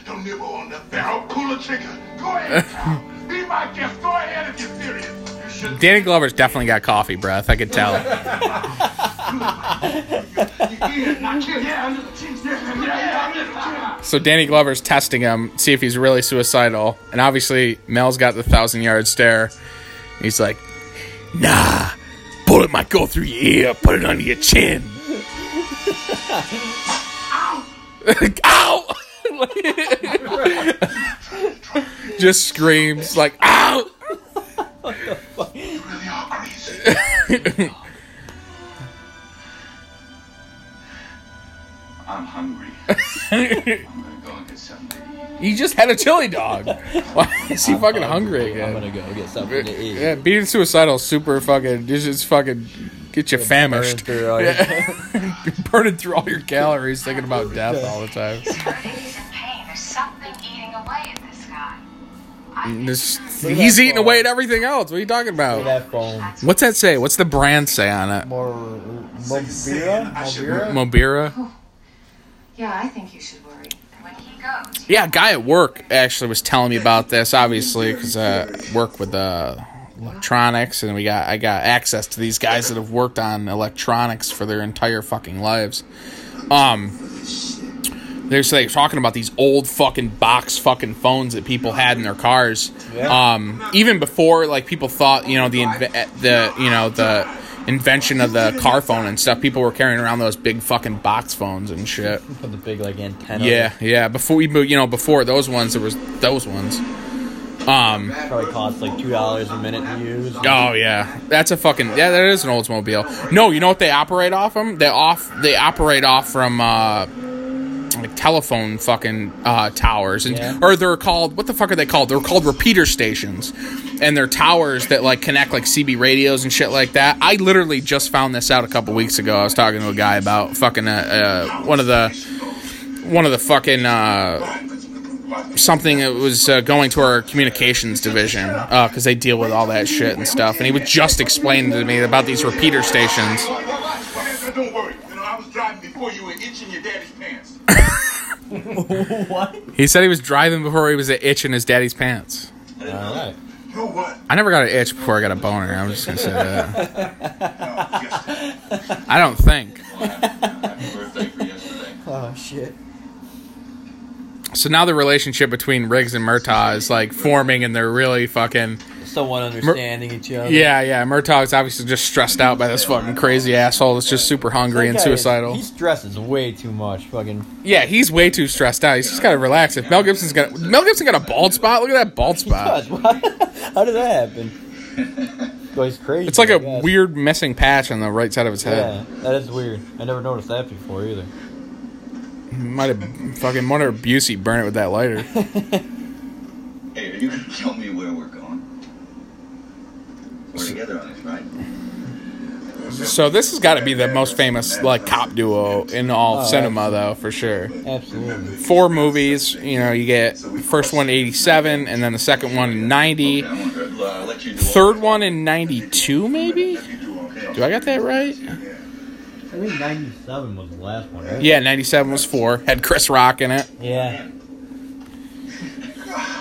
Don't nibble on the barrel. Pull the trigger. Go ahead, pal. Be my guest. Go ahead if you're serious. You. Danny Glover's definitely got coffee breath. I could tell. Yeah, knock him. Yeah, under the cheeks. Yeah, yeah, under the chin. So Danny Glover's testing him, see if he's really suicidal, and obviously Mel's got the thousand yard stare. He's like, "Nah, bullet might go through your ear. Put it under your chin." Ow! Just screams like, "Ow!" He just had a chili dog. Why is he fucking hungry I'm gonna go get something to eat. Yeah, being suicidal is super fucking. This is fucking get you famished. Burn through all your- burning through all your calories thinking about death all the time. This. He's in pain. There's something eating away at mm, this guy. I This, Look at he's that eating away at everything else. What are you talking about? that phone. What's that say? What's the brand say on it? More Mobira? Mobira? Mobira. Yeah, I think you should worry. When he goes, Yeah, a guy at work actually was telling me about this. Obviously, because I work with uh, electronics, and we got I got access to these guys that have worked on electronics for their entire fucking lives. Um, they're like talking about these old fucking box fucking phones that people had in their cars. Um, even before like people thought you know the inve- the you know the invention of the car phone and stuff, people were carrying around those big fucking box phones and shit. With the big like antenna. Yeah, yeah. Before we, you know, before those ones, there was those ones. Um. Probably cost like two dollars a minute to use. Oh yeah, that's a fucking yeah. That is an Oldsmobile. No, you know what they operate off them? They off. They operate off from uh, like telephone fucking uh, towers, and Yeah. or they're called what the fuck are they called? They're called repeater stations, and they're towers that like connect like CB radios and shit like that. I literally just found this out a couple weeks ago. I was talking to a guy about fucking uh, uh one of the one of the fucking uh something that was uh, going to our communications division because they deal with all that shit and stuff. And he was just explaining to me about these repeater stations. Don't worry. You know, I was driving before you were itching your daddy's pants. What? He said he was driving before he was an itch in his daddy's pants. Alright. You know what? I never got an itch before I got a boner. I'm just gonna say that. No. I don't think. Happy birthday for yesterday. Oh shit. So now the relationship between Riggs and Murtaugh is like forming, and they're really fucking. Someone understanding each other. Yeah, yeah. Murtaugh's obviously just stressed out by this fucking crazy asshole that's just super hungry and guy is- suicidal. He stresses way too much. Fucking. Yeah, he's way too stressed out. He's just got to relax. If Mel Gibson's got Mel Gibson got a bald spot, look at that bald spot. God, what? How did that happen? Well, he's crazy. It's like a weird missing patch on the right side of his head. Yeah, that is weird. I never noticed that before either. Might have fucking wonder if Busey burned it with that lighter. Hey, are you gonna tell me where we're going? We're together on this, right? so this has got to be the most famous like cop duo in all Oh, cinema, though, for sure. Absolutely. Four movies. You know, you get first one '87, and then the second one in '90. I want to uh, let you do Third one in '92, maybe. Do I got that right? I think 97 was the last one, right? Yeah, '97 was four. Had Chris Rock in it. Yeah.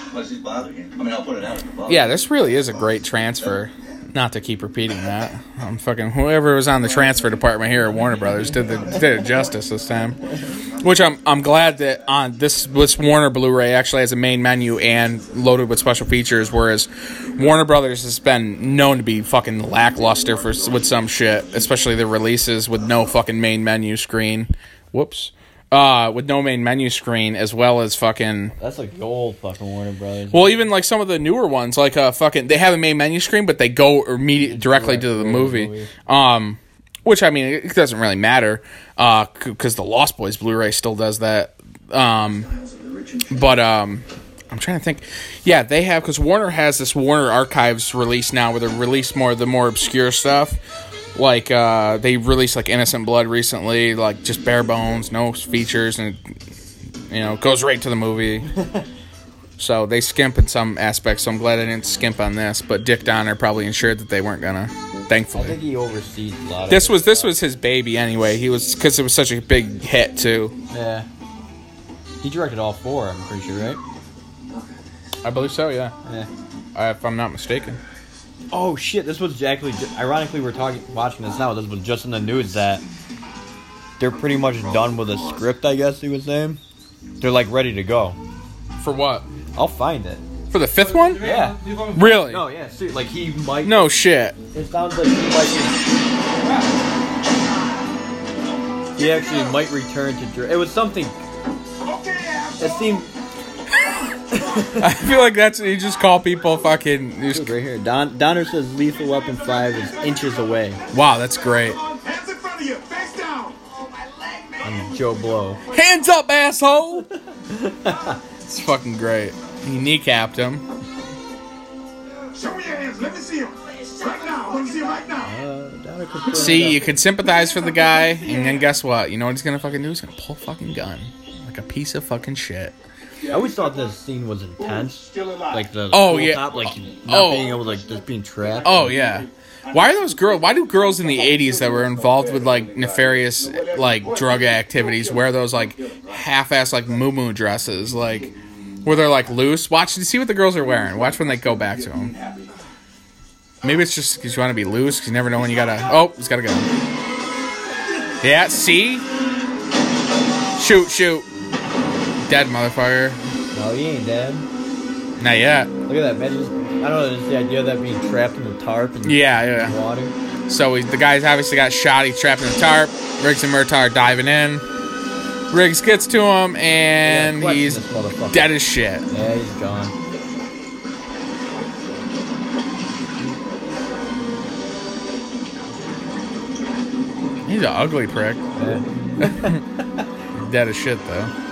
Unless he's bothering you. I mean, I'll put it out. if it bothers Yeah, this really is a great transfer. Not to keep repeating that. I'm fucking whoever was on the transfer department here at Warner Brothers did the did it justice this time. Which I'm I'm glad that on this this Warner Blu-ray actually has a main menu and loaded with special features, whereas Warner Brothers has been known to be fucking lackluster for with some shit, especially the releases with no fucking main menu screen. Whoops. Uh, with no main menu screen, as well as fucking That's like the old fucking Warner Brothers. well, even like some of the newer ones, like uh, fucking, they have a main menu screen, but they go immediately directly to the movie. movie. Um, which I mean, it doesn't really matter, uh, because the Lost Boys Blu-ray still does that. Um, but um, I'm trying to think. Yeah, they have because Warner has this Warner Archives release now, where they release more of the more obscure stuff. Like uh, they released like Innocent Blood recently, like just bare bones, no features, and you know goes right to the movie. So they skimp in some aspects. So I'm glad I didn't skimp on this. But Dick Donner probably ensured that they weren't gonna. Thankfully, I think he oversees a lot this it. was this was his baby anyway. He was because it was such a big hit too. Yeah. He directed all four, I'm pretty sure, right? I believe so. Yeah, Yeah. uh, if I'm not mistaken. Oh shit! This was actually, ironically, we're talking, watching this now. This was just in the news that they're pretty much done with the script. I guess he was saying they're like ready to go. For what? I'll find it. For the fifth one? Yeah. Really? No, yeah. See, like he might. No shit. It sounds like he might. He actually might return to. It was something. It seemed. I feel like that's you just call people fucking. you just- Right here, Don Donner says Lethal Weapon Five is inches away. wow, that's great. Hands in front of you, face down. And Joe Blow. Hands up, asshole! it's fucking great. He kneecapped him. Show me your hands. Let me see them. Right now. Let me see them right now. Uh, See, you could sympathize for the guy, and then guess what? You know what he's gonna fucking do? He's gonna pull a fucking gun. Like a piece of fucking shit. I always thought this scene was intense. Still alive. Like the Oh, yeah. top, like not Oh. being able to like just being trapped. Oh yeah. Why are those girls? Why do girls in the '80s that were involved with like nefarious like drug activities wear those like half-ass like moo dresses, like where they're like loose? Watch see what the girls are wearing. Watch when they go back to them. Maybe it's just because you want to be loose. Because you never know when you gotta. Oh, he's gotta go. Yeah. See. Shoot! Shoot! Dead motherfucker. No, he ain't dead. Not yet. Look at that. Man, just, I don't know. Just the idea of that being trapped in the tarp and Yeah, yeah. water. So he, the guy's obviously got shot. He's trapped in the tarp. Riggs and Murtaugh are diving in. Riggs gets to him, and Question he's dead as shit. Yeah, he's gone. He's an ugly prick. Yeah. Dead as shit, though.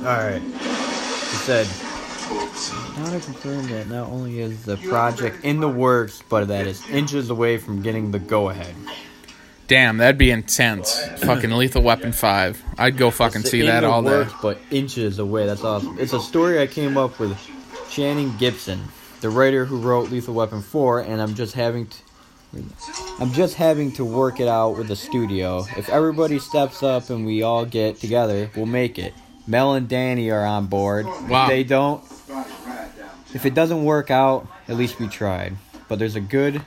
All right. He said. Donner confirmed that not only is the project in the works, but that it's inches away from getting the go-ahead. Damn, that'd be intense. fucking Lethal Weapon 5. I'd go fucking see that all day. works, but inches away. That's awesome. It's a story I came up with Channing Gibson, the writer who wrote Lethal Weapon 4, and I'm just having to. I'm just having to work it out with the studio. If everybody steps up and we all get together, we'll make it. Mel and Danny are on board. Wow. If they don't, if it doesn't work out, at least we tried. But there's a good,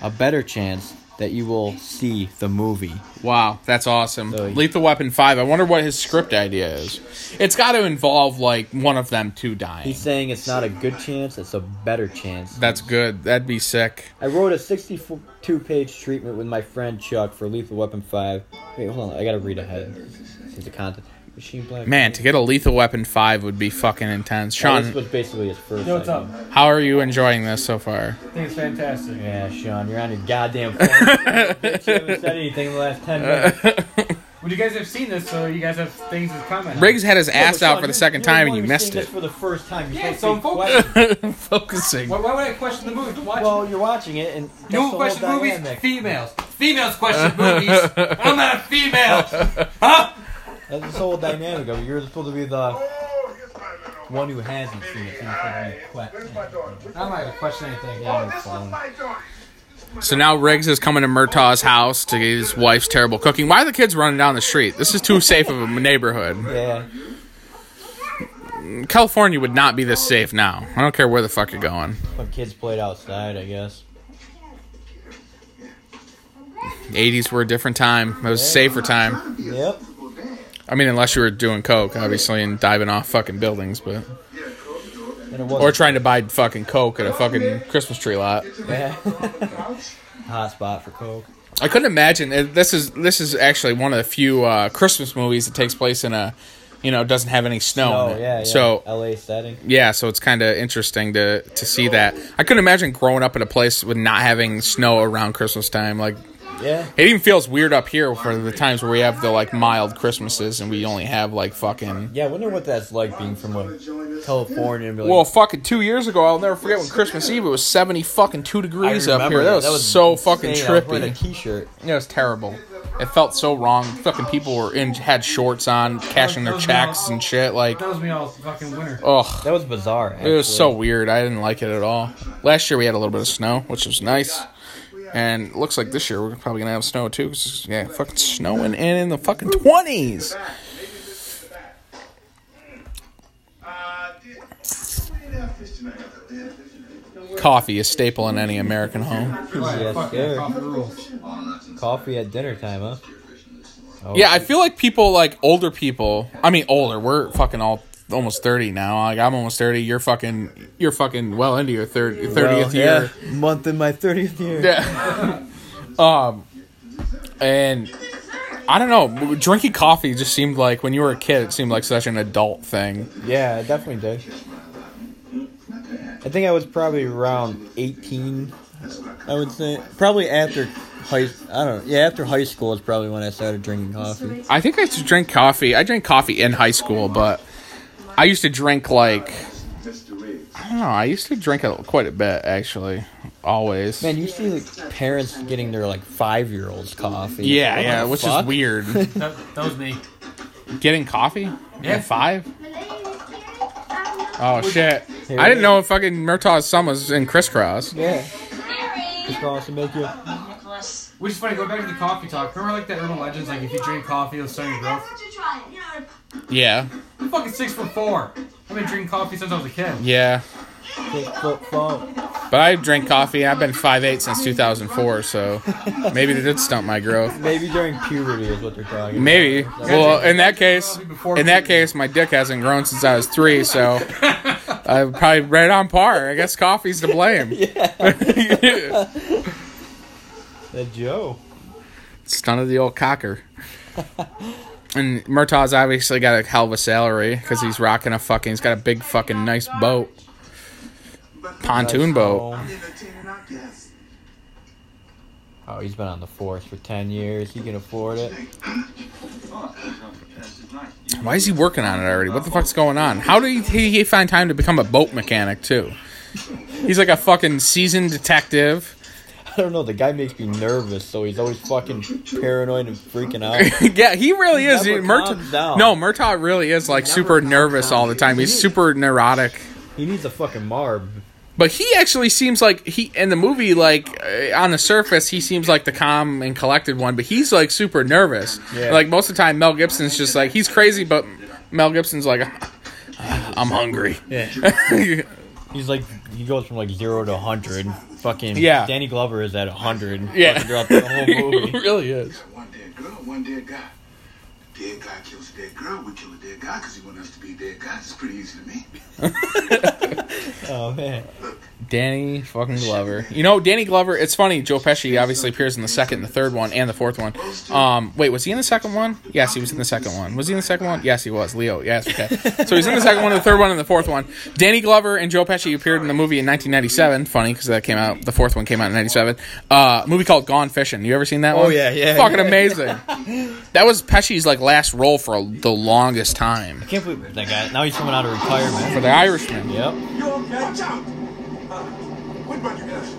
a better chance that you will see the movie. Wow, that's awesome. So- Lethal Weapon 5. I wonder what his script idea is. It's got to involve, like, one of them two dying. He's saying it's not a good chance, it's a better chance. That's good. That'd be sick. I wrote a 62 page treatment with my friend Chuck for Lethal Weapon 5. Wait, hold on, I gotta read ahead. Since the content. Machine Black. Man, to get a Lethal Weapon 5 would be fucking intense. Oh, this was basically his first. Yo, what's up? think. how are you enjoying this so far? I think it's fantastic. Yeah, Sean, you're on your goddamn phone. Bitch, you haven't said anything in the last 10 minutes. Would you guys have seen this, so you guys have things to comment on? Riggs had his ass Yeah, out Sean, for the you're- second you're time and you who's missed seeing it. this for the first time. You're Yeah, supposed so to I'm be questioning- Focusing. Why, why would I question the movie? Watch Well, you're watching it, and that's You the don't whole question movies? dynamic. Females. Females question movies. I'm not a female. Huh? That's this whole dynamic of it. You're supposed to be the one who hasn't seen it. So you're supposed to be que- I'm not gonna question anything. Yeah, it's fine. So now Riggs is coming to Murtaugh's house to get his wife's terrible cooking. Why are the kids running down the street? This is too safe of a neighborhood. Yeah. California would not be this safe now. I don't care where the fuck you're going. When kids played outside, I guess. 80s were a different time. It was a safer time. Yep. I mean, unless you were doing coke, obviously, and diving off fucking buildings, but And it wasn't or trying to buy fucking coke at a fucking Christmas tree lot. Yeah. Hot spot for Coke. I couldn't imagine. uh, This is this is actually one of the few uh, Christmas movies that takes place in a, you know, doesn't have any snow. Oh, in it. yeah, yeah. So LA setting. yeah, so it's kind of interesting to to see that. I couldn't imagine growing up in a place with not having snow around Christmas time. Like Yeah. it even feels weird up here for the times where we have the like mild Christmases and we only have like fucking. Yeah, I wonder what that's like being from like California and be like, Well, fucking two years ago, I'll never forget when Christmas Eve it was seventy fucking two degrees up here. That was, so fucking insane. I was wearing a trippy. t-shirt. Yeah, It was terrible. It felt so wrong. Fucking people were in had shorts on, cashing their checks and shit. Like, That was me all fucking winter. ugh, That was bizarre. it was so weird. I didn't like it at all. Last year we had a little bit of snow, which was nice. And it looks like this year we're probably gonna have snow too. 'cause yeah, fucking snowing and in the fucking twenties. Coffee is staple in any American home. Yes, sir. coffee. Coffee at dinner time, huh? Oh, Yeah, I feel like people like older people. I mean, older. We're fucking all almost thirty now. Like I'm almost thirty. You're fucking. You're fucking well into your third well, thirtieth year. yeah, month in my thirtieth year. Yeah. um, and I don't know. Drinking coffee just seemed like when you were a kid, it seemed like such an adult thing. Yeah, it definitely did. I think I was probably around 18, I would say. Probably after high I don't know. Yeah, after high school is probably when I started drinking coffee. I think I used to drink coffee. I drank coffee in high school, but I used to drink like I don't know. I used to drink it quite a bit actually. Always. Man, you see like parents getting their like 5-year-olds coffee. yeah, What yeah, the which fuck? is weird. That, that was me. Getting coffee? Yeah. At five? Oh shit! I didn't know fucking Murtaugh's son was in crisscross. Yeah. Just going to make you Nicholas. Which is funny, go back to the coffee talk. Remember like that urban legends, like if you drink coffee, it'll start your growth? Yeah, I'm fucking six foot four. I've been drinking coffee since I was a kid. yeah. take flip phone. But I drink coffee. I've been 5'8 since 2004, so maybe they did stunt my growth. Maybe during puberty is what they're talking Maybe. about. Well, in that case, in that case, my dick hasn't grown since I was three, so I'm probably right on par. I guess coffee's to blame. yeah. That Joe. Stunted the old cocker. And Murtaugh's obviously got a hell of a salary because he's rocking a fucking. He's got a big fucking nice boat, pontoon boat. Oh, he's been on the force for 10 years. He can afford it. Why is he working on it already? What the fuck's going on? How did he, he find time to become a boat mechanic too? He's like a fucking seasoned detective. I don't know. The guy makes me nervous, so he's always fucking paranoid and freaking out. yeah, he really is. Murtaugh- calms down. no, Murtaugh really is like super nervous all the time. He's super neurotic. He needs a fucking marb. But he actually seems like he in the movie, like uh, on the surface, he seems like the calm and collected one. But he's like super nervous. Yeah. Like most of the time, Mel Gibson's just like he's crazy, but Mel Gibson's like, I'm hungry. Yeah. He's like, he goes from like zero to 100. Fucking Yeah. Danny Glover is at 100. Yeah. Throughout the whole he movie. really is. One dead girl, one dead guy. Dead guy kills a dead girl, we kill a dead guy because he wants us to be dead guys. It's pretty easy to me. Oh, man. Danny fucking Glover. You know, Danny Glover. It's funny. Joe Pesci obviously appears in the second, the third one, and the fourth one. Um, wait, was he in the second one? Yes, he was in the second one. Was he in the second one? Yes, he was. Leo. Yes. Okay. So he's in the second one, the third one, and the fourth one. Danny Glover and Joe Pesci appeared in the movie in 1997. Funny because that came out. The fourth one came out in 97. Uh, movie called Gone Fishing. You ever seen that Oh, one? yeah, yeah, Fucking yeah. amazing. That was Pesci's like last role for the longest time. I can't believe that guy. Now he's coming out of retirement. For the Irishman. Yep. You okay? Watch out! Uh, what about you guys?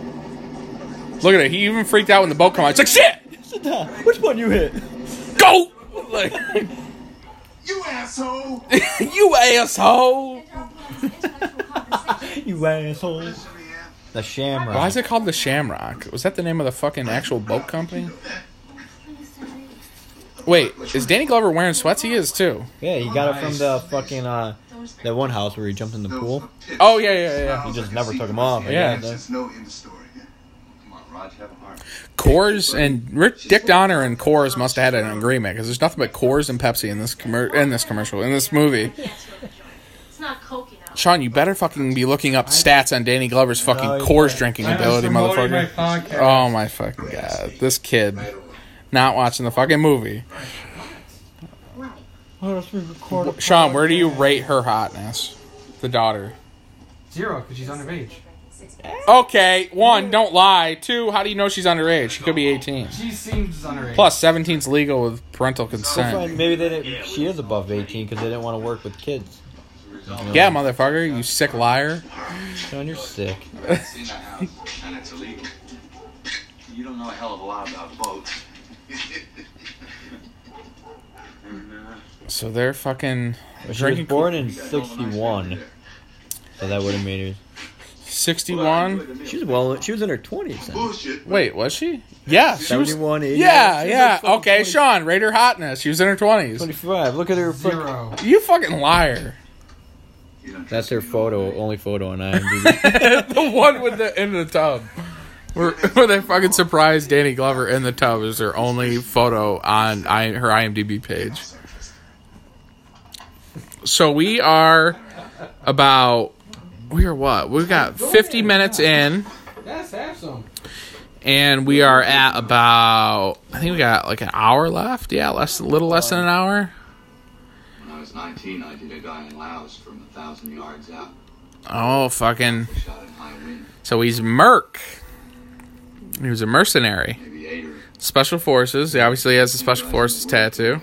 Look at it. He even freaked out when the boat came out. It's like shit. Sit down. Which one you hit? Go. Like, You asshole! you asshole. You asshole. Listen to me, yeah? The Shamrock. Why is it called the Shamrock? Was that the name of the fucking actual boat company? Wait, is Danny Glover wearing sweats? He is too. Yeah, he got it from the fucking uh, that one house where he jumped in the pool. Oh yeah, yeah, yeah. He just never took them off. I Yeah. Coors and Rick, Dick Donner and Coors must have had an agreement because there's nothing but Coors and Pepsi in this commer- in this commercial in this movie. It's not Coke, you know. Sean, you better fucking be looking up stats on Danny Glover's fucking No, Coors drinking ability, motherfucker. Oh my fucking god, this kid not watching the fucking movie. Sean, where do you rate her hotness? The daughter. Zero, because she's underage. Eh. Okay, one, don't lie. Two, how do you know she's underage? She could be 18. She seems underage. Plus, 17's legal with parental consent. fine, Maybe they didn't, she is above 18 because they didn't want to work with kids. Yeah, motherfucker, you sick liar. Sean, you're sick. It's in the house, and it's illegal. You don't know a hell of a lot about boats. So they're fucking She was drinking born in 61, so that would have made her. 61. She was well. She was in her 20s. Then. Bullshit. Wait, was she? Yeah, she was. 71, 80. Yeah, she was yeah. like fucking Okay, 20 Sean, rate her hotness. She was in her 20s. 25. Look at her. fucking- Zero. You fucking liar. That's her photo. Only photo on IMDb. the one with the in the tub. Where, where they fucking surprised Danny Glover in the tub is her only photo on I, her IMDb page. So we are about we are what? We've got 50 minutes in That's awesome. and we are at about I think we got like an hour left. Yeah, less a little less than an hour. When I was 19, I did a guy in Laos from a thousand yards out. Oh, fucking Shot in high wind, So he's Merc. He was a mercenary. maybe eight or Special Forces. He obviously has a Special Forces tattoo.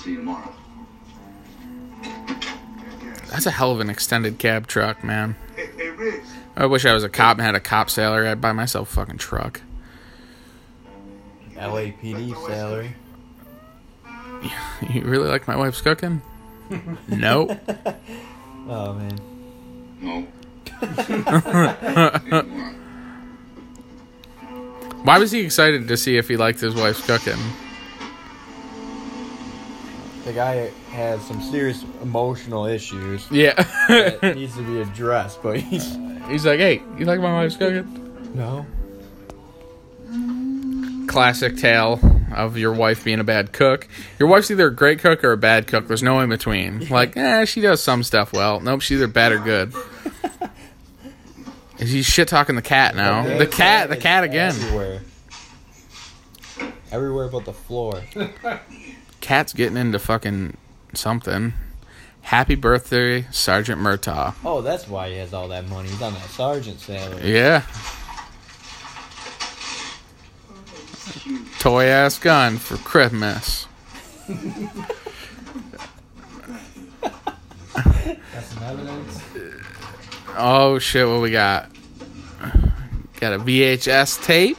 See you tomorrow. That's a hell of an extended cab truck, man. Hey, hey, I wish I was a cop and had a cop salary. I'd buy myself a fucking truck. LAPD salary. You really like my wife's cooking? nope. Oh man. No. Why was he excited to see if he liked his wife's cooking? The guy has some serious emotional issues Yeah. that needs to be addressed, but he's He's like, hey, you like my wife's cooking? no. Classic tale of your wife being a bad cook. Your wife's either a great cook or a bad cook. There's no in between. Like, eh, she does some stuff well. Nope, she's either bad or good. He's shit talking the cat now. The cat, the cat again. Everywhere. Everywhere but the floor. Cat's getting into fucking something. Happy birthday, Sergeant Murtaugh. Oh, that's why he has all that money. He's on that sergeant salary. Yeah. Toy ass gun for Christmas. Oh shit, what we got? Got a VHS tape.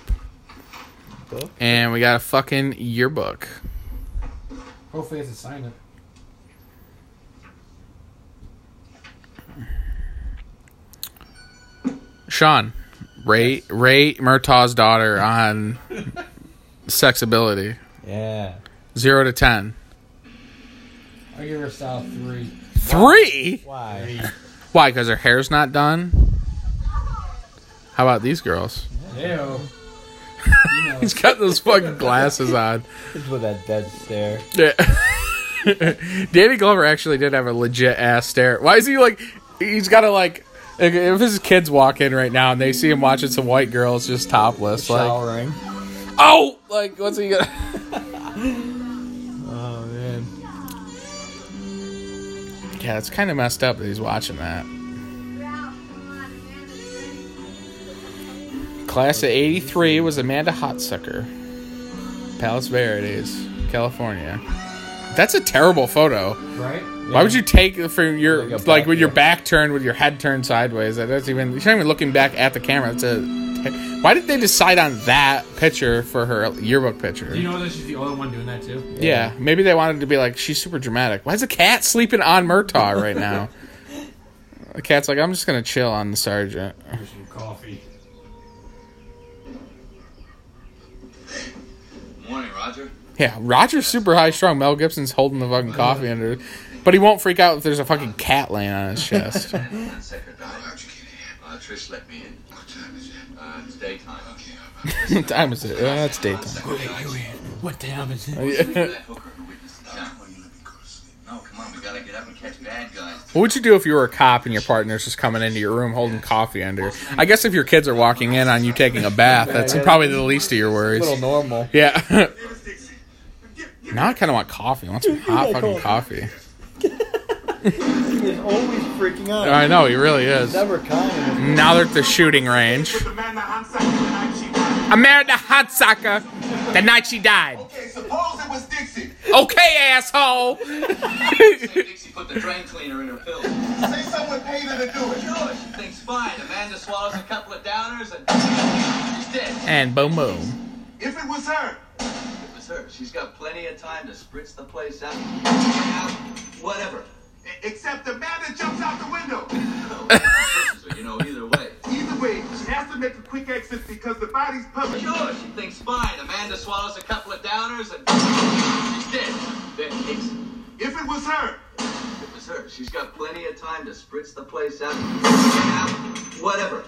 Book? And we got a fucking yearbook. Hopefully, it's a sign it. Sean, rate rate Murtaugh's daughter on sexability. Yeah. Zero to ten. I give her a solid three. Three? Why? Why? Because her hair's not done? How about these girls? Ew. He's got those fucking glasses on. With that dead stare. Yeah. Danny Glover actually did have a legit ass stare. Why is he like? He's got to like. like, If his kids walk in right now and they see him watching some white girls just topless, like, Showering. oh, like what's he gonna? Oh man. Yeah, it's kind of messed up that he's watching that. Class of '83 was Amanda Hotsucker, Palos Verdes, California. That's a terrible photo. Right? Why would you take it for your Like back- with your yeah. back turned with your head turned sideways? That doesn't even you're not even looking back at the camera. That's a Why did they decide on that picture for her yearbook picture? Do you know that she's the only one doing that too? yeah, maybe they wanted to be like, she's super dramatic. Why is a cat sleeping on Murtaugh right now? the cat's like, I'm just gonna chill on the sergeant. Here's some coffee. Morning, Roger. Yeah, Roger's super high strung. Mel Gibson's holding the fucking coffee under, but he won't freak out if there's a fucking cat laying on his chest. Trish let me in. What time is it? Uh, it's daytime. what time is it? Uh, it's daytime. What time is it? That hooker who witnessed the shot. No, come on, we gotta get up and catch bad guys. What would you do if you were a cop and your partner's just coming into your room holding coffee under? I guess if your kids are walking in on you taking a bath, that's probably the least of your A worries. little normal. Yeah. now I kind of want coffee. I want some hot fucking coffee. He's always freaking out. I know he really is. Never calm. Now they're at the shooting range. Amanda Hunsaker. The night she died. Okay, suppose it was Dixie. Okay, asshole. Say Dixie put the drain cleaner in her pill. Say someone paid her to do it. Sure, she thinks fine. Amanda swallows a couple of downers and she's dead. And boom boom. If it was her, It was her. She's got plenty of time to spritz the place out. Whatever. except the man that jumps out the window. You know, either way. Either way, she has to make a quick exit because the body's public. Sure, she thinks fine. Amanda swallows a couple of downers and she's dead. If it was her, It was her. She's got plenty of time to spritz the place out. Whatever.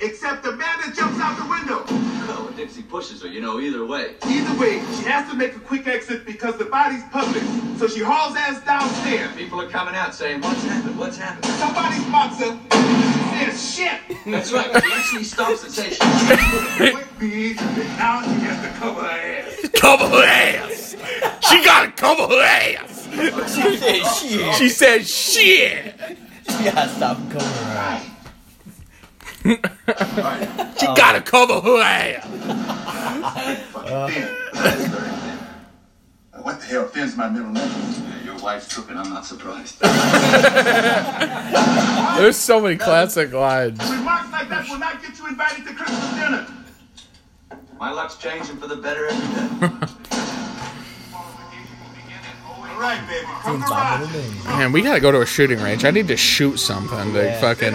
Except the man that jumps out the window. No, when Dixie pushes her, you know, either way. Either way, she has to make a quick exit because the body's public. So she hauls ass downstairs. People are coming out saying, What's happened? What's happened? Somebody spots her. Says shit. That's right. She actually stops and says, "Shit." Quick bead. Now she has to cover her ass. Cover her ass. She gotta cover her ass. She said shit. She said shit. She gotta stop covering her. She gotta cover her ass. What the hell thins my middle name? Your wife's crooked. I'm not surprised. There's so many classic lines. Remarks like that will not get you invited to Christmas dinner. My luck's changing for the better every day. All right, baby. Come. Man, we gotta go to a shooting range. I need to shoot something to Yeah. fucking.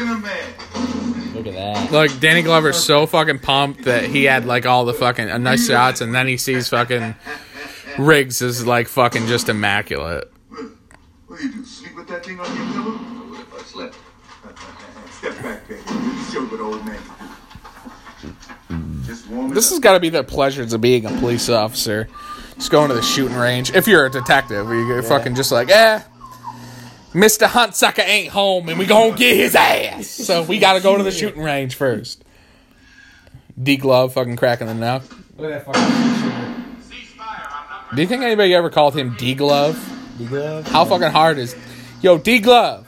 Dinner man. Look at that. Like Danny Glover's so fucking pumped that he had like all the fucking uh, nice shots, and then he sees fucking Riggs is like fucking just immaculate. What do you do? Sleep with that thing on your pillow? What if I slept? Step back, baby. This show good old man. Just warm it This has got to be the pleasures of being a police officer. Just going to the shooting range. If you're a detective, you're fucking just like, eh, Mr. Hunsaker ain't home and we gonna get his ass. So we gotta go to the shooting range first. D Glove fucking cracking the neck. Look at that fucking shooter. Do you think anybody ever called him D Glove? You good? How fucking hard is. Yo, D Glove!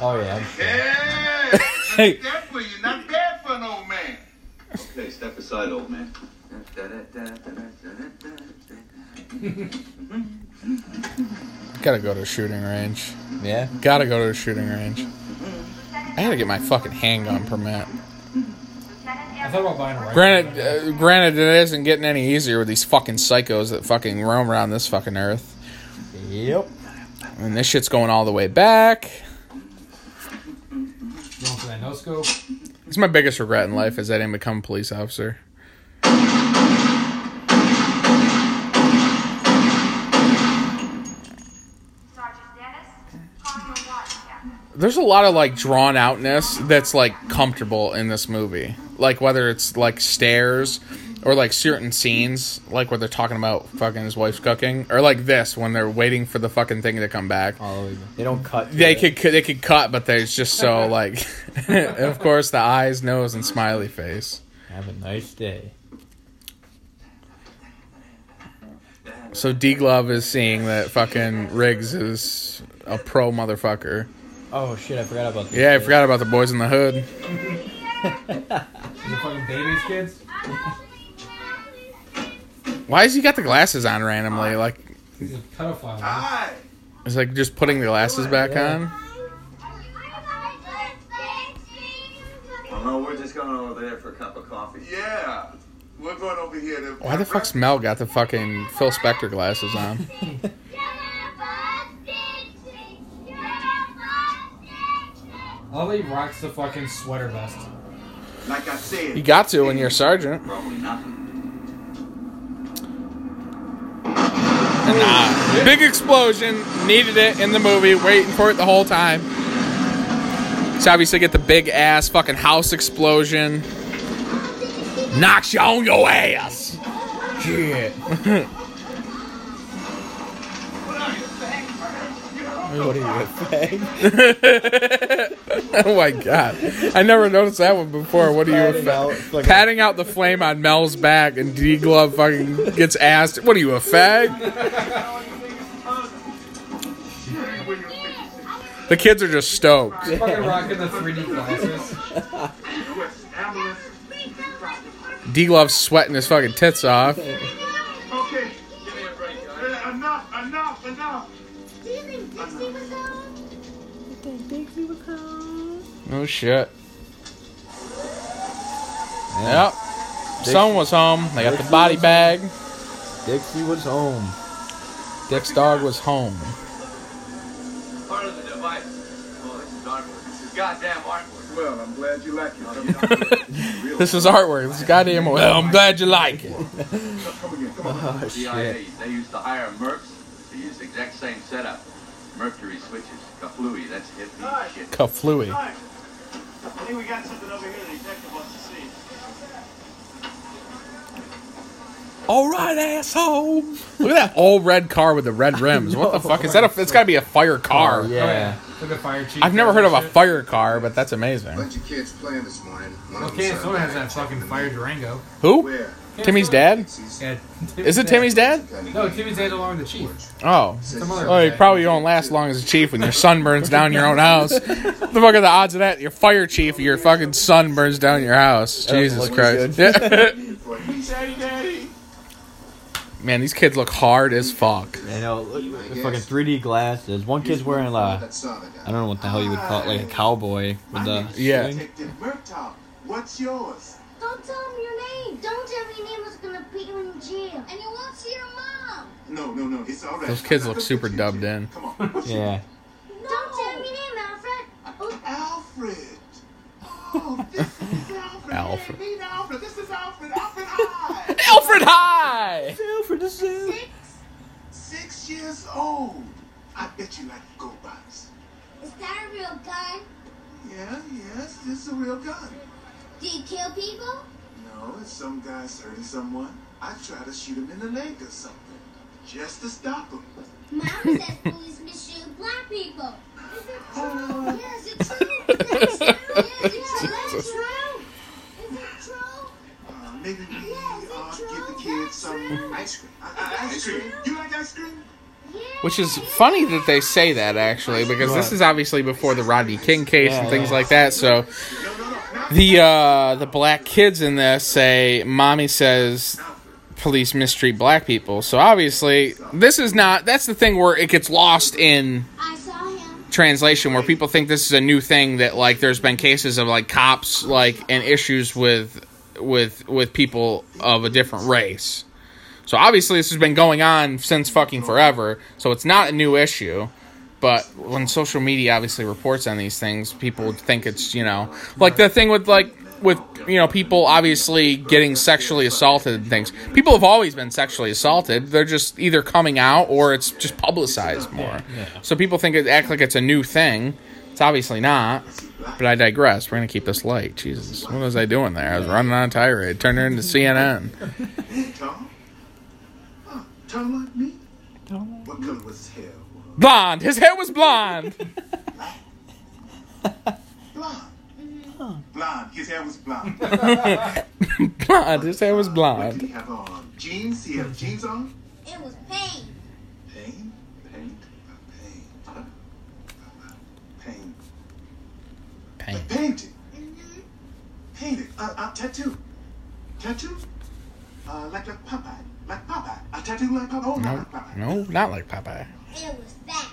Oh yeah. I'm sure. Yeah. Hey. Not bad for. Not bad for an old man. Okay, step aside, old man. Gotta go to a shooting range. Yeah. Gotta go to a shooting range. I gotta get my fucking handgun permit. I thought about buying a rifle. Granted, uh, granted, it isn't getting any easier with these fucking psychos that fucking roam around this fucking earth. Yep. And this shit's going all the way back. Going for that no scope. It's my biggest regret in life is I didn't become a police officer. There's a lot of like drawn outness that's like comfortable in this movie. Like whether it's like stairs or like certain scenes, like where they're talking about fucking his wife's cooking, or like this when they're waiting for the fucking thing to come back. Oh, they don't cut. They it. could they could cut, but there's just so like, of course, the eyes, nose, and smiley face. Have a nice day. So D Glove is seeing that fucking Riggs is a pro motherfucker. Oh shit! I forgot about this. Yeah, I forgot about the boys in the hood. These fucking babies, kids. Why has he got the glasses on randomly? Ah, like, He's a pedophile. Man. Ah! It's like just putting the glasses back on. Oh no, we're just going over there for a cup of coffee? Yeah. We're going over here to. Why the fuck's Mel got the fucking Phil Spector glasses on? Oh, he rocks the fucking sweater vest. Like I said. You got to when you're a sergeant. Probably nothing. Nah. Big explosion. Needed it in the movie. Waiting for it the whole time. So obviously get the big ass fucking house explosion. Knocks you on your ass. Shit. What are you, a fag? oh my god. I never noticed that one before. What are you Patting out, it's like a- patting out the flame on Mel's back and D Glove fucking gets asked, What are you, a fag? The kids are just stoked. Fucking rocking the 3D glasses. D Glove's sweating his fucking tits off. Home? Oh shit. Yep. Son was home. They got the body bag. Dixie was home. Dick's dog was home. Part of the device. Well, this is artwork. This is goddamn artwork. Well, I'm glad you like it. Oh, you don't real This is artwork. This is goddamn. Well, I'm glad you like it. Come again, come on. Oh, shit. they used to hire mercs. They used the exact same setup. Mercury switches. Kaflooey, that's hippie shit. Kaflooey. I think we got something over here the detective wants to see. All right, asshole. Look at that old red car with the red rims. What the fuck is that? A, it's got to be a fire car. Oh, Oh, yeah. Look at fire chief. I've never heard of a Shit. fire car, but that's amazing. Bunch of kids playing this morning. One of them Okay, started someone has banging that fucking fire Durango. Who? Where? Timmy's dad? Yeah, Is it Timmy's dad? No, Timmy's dad along with the chief. Oh. Some other Oh, you guy. probably won't last long as a chief when your son burns down your own house. the fuck are the odds of that? Your fire chief, your fucking son burns down your house. Jesus Christ. Daddy, daddy. Man, these kids look hard as fuck. I know. Look, the fucking 3D glasses. One kid's wearing like That saw the guy. I don't know what the hell you would call it, like a cowboy with the. Yeah. What's yours? Don't tell him your name. Don't tell me your name was gonna put you in jail. And you won't see your mom. No, no, no. It's all right. Those kids look super dubbed in. Come on. What's your- Yeah. Don't tell me your name, Alfred. Oh, Alfred. Oh, this is Alfred. Alfred. Meet Alfred. This is Alfred. Alfred High. Alfred High! six. Six years old. I bet you like go box. Is that a real gun? Yeah, yes, this is a real gun. Do you kill people? No, if some guy's hurting someone, I try to shoot him in the leg or something. Just to stop him. Mom says police misshoot black people. Is it true? Yeah, is it true? Is it true? Yeah, is it true? Is it true? Is it true? Uh, maybe we some ice cream. Uh, uh, ice cream. You like ice cream? Which is funny that they say that actually, because this is obviously before the Rodney King case and things yeah. like that. So the uh, the black kids in this say, "Mommy says police mistreat black people." So obviously, this is not. That's the thing where it gets lost in I saw him. translation, where people think this is a new thing that like there's been cases of like cops like and issues with with with people of a different race. So obviously this has been going on since fucking forever. So it's not a new issue. But when social media obviously reports on these things, people would think it's, you know, like the thing with like with you know people obviously getting sexually assaulted and things. People have always been sexually assaulted. They're just either coming out or it's just publicized more. So people think it act like it's a new thing. It's obviously not. But I digress. We're gonna keep this light. Jesus, what was I doing there? I was running on a tirade. Turned it into CNN. Tom? Huh, Tom like me? What color was his hair? Blonde. His hair was blonde. Blonde. Blonde. His hair was blonde. blonde. His hair was What did he have on? Jeans? He had jeans on? It was pain. Pain? Paint? Pain. Huh? Pain. Pain. Painting. Mm-hmm. Painted. Uh, uh, tattoo. Tattoo? Uh, like like Popeye. Like Popeye. A tattoo like Popeye. Oh, not No, like Popeye. no, not like Popeye. It was that.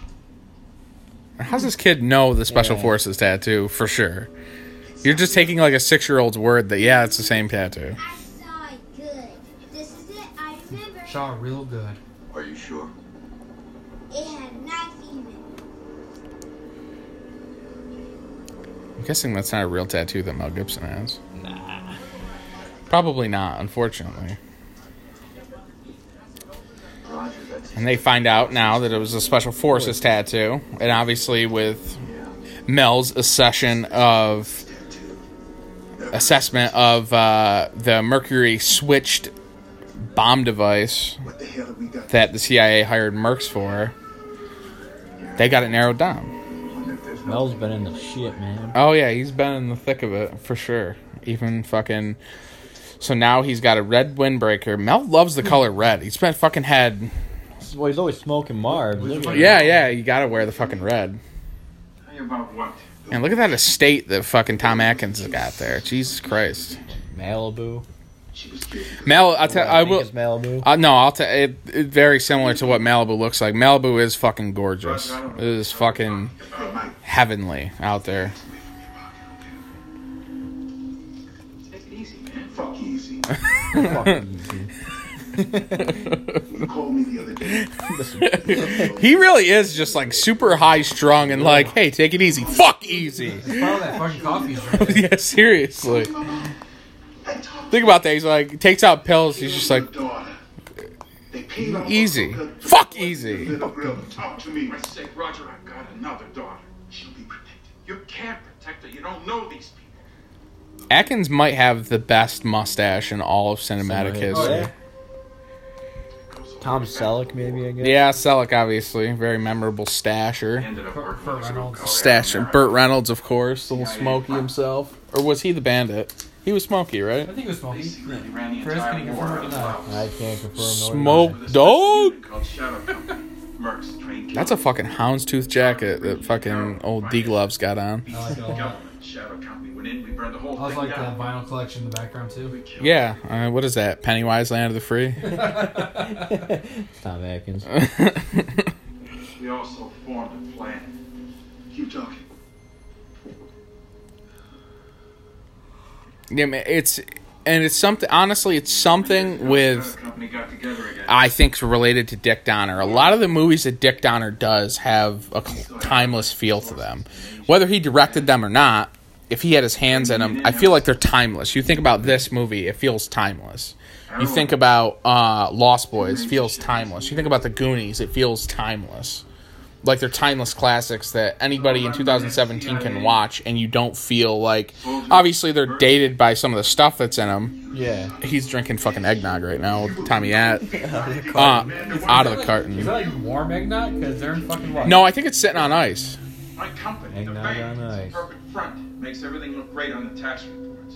How's this kid know the special Yeah. forces tattoo for sure? You're just taking like a six year old's word that yeah, it's the same tattoo. I saw it good. This is it. I remember. Saw real good. Are you sure? It had a knife even. I'm guessing that's not a real tattoo that Mel Gibson has. Nah. Probably not, unfortunately. Roger, that's And they find out now that it was a special forces tattoo, and obviously with Mel's accession of assessment of uh, the Mercury switched bomb device what the hell have we got? that the CIA hired Mercs for, they got it narrowed down. Wonder if there's no- Mel's been in the shit, man. Oh yeah, he's been in the thick of it for sure. Even fucking. So now he's got a red windbreaker. Mel loves the color red. He's been fucking had. Well, he's always smoking Marv. Yeah, yeah. You gotta wear the fucking red. Tell you about what? And look at that estate that fucking Tom Atkins has got there. Jesus Christ. Malibu. Mel, I tell, I think will. it's Malibu. Uh, no, I'll tell. It, it very similar to what Malibu looks like. Malibu is fucking gorgeous. It is fucking heavenly out there. Take it easy, man. Fuck easy. He really is just like super high strung and like, hey, take it easy. Fuck easy. That fucking coffee. is right yeah, seriously. Think about that. He's like, takes out pills. He's just like, Daughter. They paid off easy. Fuck easy. Talk to me. For Christ's Roger, I've got another daughter. She'll be protected. You can't protect her. You don't know these people. Atkins might have the best mustache in all of cinematic Cinematic. Oh, history. Yeah. Tom Selleck, maybe I guess. Yeah, Selleck, obviously. Very memorable stasher. Burt- working Burt as a Reynolds. Stasher. Burt Reynolds, of course. Little Smokey himself. Or was he the bandit? He was Smokey, right? I think it was smoky. Basically, he ran the Chris, can you confirm or deny? I can't confirm. nor Smoke With dog. unit called Shadow Company. Mercs trained That's a fucking houndstooth jacket that fucking old D Gloves got on. I like it a lot. Government Shadow Company went in. We burned the whole I also thing like the down. vinyl collection in the background too. Yeah, uh, what is that? Pennywise Land of the Free? deny. Tom Atkins. We also formed a plan. Keep talking. yeah, man, it's and it's something. Honestly, it's something with Shadow Company got together again. I think related to Dick Donner. A lot of the movies that Dick Donner does have a timeless feel to them. Whether he directed them or not, if he had his hands in them, I feel like they're timeless. You think about this movie, it feels timeless. You think about uh, Lost Boys, feels timeless. You think about The Goonies, it feels timeless. Like they're timeless classics that anybody in 2017 can watch, and you don't feel like. Obviously, they're dated by some of the stuff that's in them. Yeah. He's drinking fucking eggnog right now Tommy At. Uh, out of the carton Is carton. that like warm eggnog? Because they're in fucking what? No, I think it's sitting on ice. My company, the bank, on ice. perfect front. Makes everything look great on the tax reports.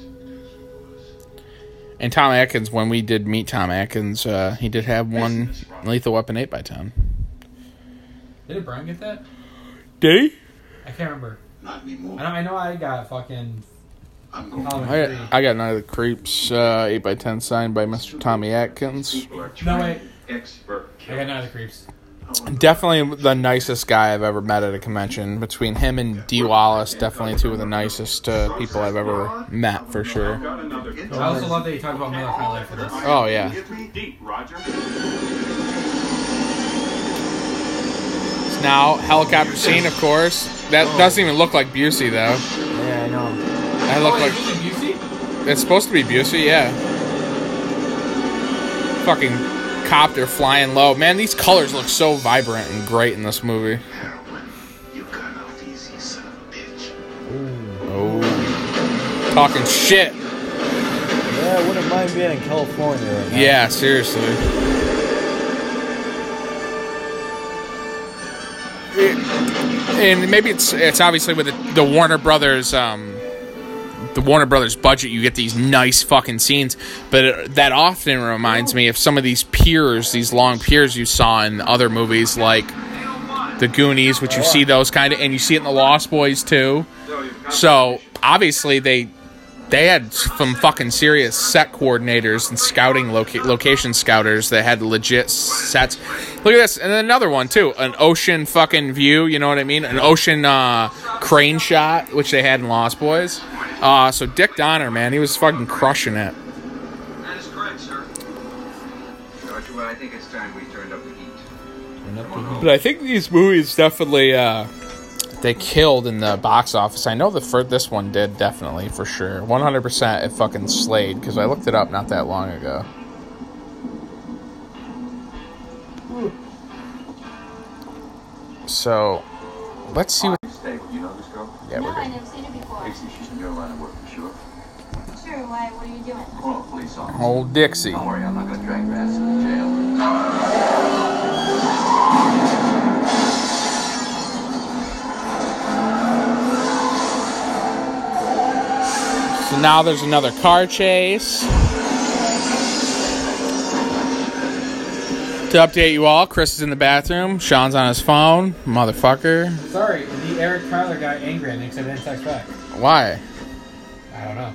And Tom Atkins, when we did meet Tom Atkins, uh, he did have one Lethal Weapon 8x10. Didn't Brian get that? Did he? I can't remember. Not anymore. I know. I know. I got fucking. I'm going. I got, I got Night of the Creeps uh, 8x10 signed by Mr. Tommy Atkins. No trained, wait. expert I got Night of the Creeps. Definitely the nicest guy I've ever met at a convention. Between him and Dee Wallace, definitely two of the nicest uh, people I've ever met, for sure. Got another I also love that you talked about Miller High Life for this. Oh, yeah. Hit me deep, Roger. It's now helicopter scene, of course. That oh. doesn't even look like Busey, though. Yeah, I know. That look oh, like is Busey? It's supposed to be Busey, yeah. Fucking copter flying low. Man, these colors look so vibrant and great in this movie. Heroin. You got off easy, son of a bitch. Oh. Talking shit. Yeah, I wouldn't mind being in California right now. Yeah, seriously. It- and maybe it's it's obviously with the, the Warner Brothers um the Warner Brothers budget you get these nice fucking scenes. But it, that often reminds me of some of these piers these long piers you saw in other movies like the Goonies which you see those kind of and you see it in the Lost Boys too. So obviously they they had some fucking serious set coordinators and scouting loca- location scouters that had legit sets. Look at this, and then another one too, an ocean fucking view. You know what I mean? An ocean uh, crane shot, which they had in Lost Boys. Uh, so Dick Donner, man, he was fucking crushing it. That is correct, sir. Sergeant, well, I think it's time we turned up the heat. But I think these movies definitely uh, they killed in the box office. I know the first this one did definitely for sure, one hundred percent. It fucking slayed because I looked it up not that long ago. So, let's see what. Stay. You know this girl? Yeah, no, we're I good. never seen her before. Casey, she's from your line of work, sure. Sure, why? What are you doing? Call a police officer. Old Dixie. Don't worry, I'm not gonna So now there's another car chase. To update you all, Chris is in the bathroom. Sean's on his phone. Motherfucker. Sorry, the Eric Tyler guy angry at me because I didn't text back. Why? I don't know.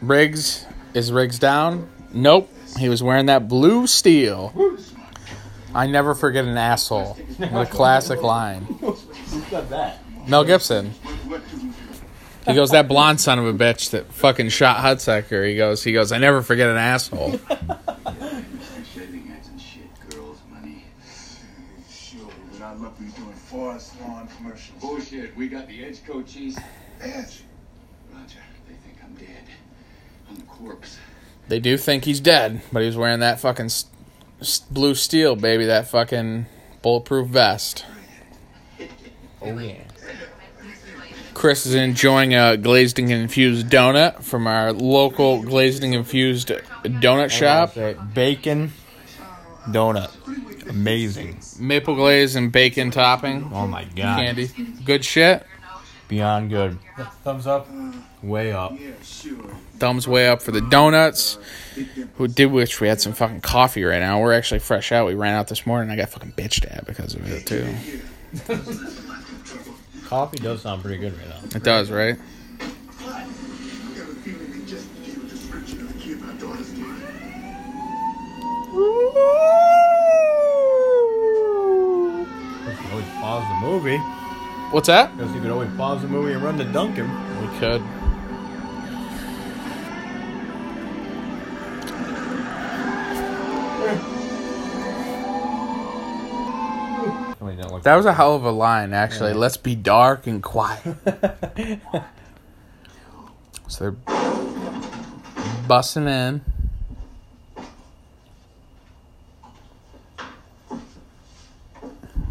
Riggs is Riggs down? Nope. He was wearing that blue steel. I never forget an asshole. What a classic line. Who said that? Mel Gibson. He goes, that blonde son of a bitch that fucking shot Hunsaker. He goes, he goes, I never forget an asshole. Shaving heads and shit, girls, money. Sure, but I love you doing Forest Lawn commercials. Bullshit, we got the edge coaches. Edge. Roger, they think I'm dead. I'm the corpse. They do think he's dead, but he's wearing that fucking s- s- blue steel, baby. That fucking bulletproof vest. Oh yeah. Chris is enjoying a glazed and infused donut from our local glazed and infused donut shop. Say, Bacon donut. Amazing. Maple glaze and bacon topping. Oh my god. Candy. Good shit. Beyond good. Thumbs up. Way up. Thumbs way up for the donuts. Who did wish we had some fucking coffee right now. We're actually fresh out. We ran out this morning. I got fucking bitched at because of it too. Coffee does sound pretty good right now. It does, right? I got a feeling they just gave a description of the kid my daughter's dating. You could always pause the movie. What's that? Because you could always pause the movie and run to Dunkin. We could. Didn't look That was a hell of a line, actually. Let's be dark and quiet. so they're bussing in.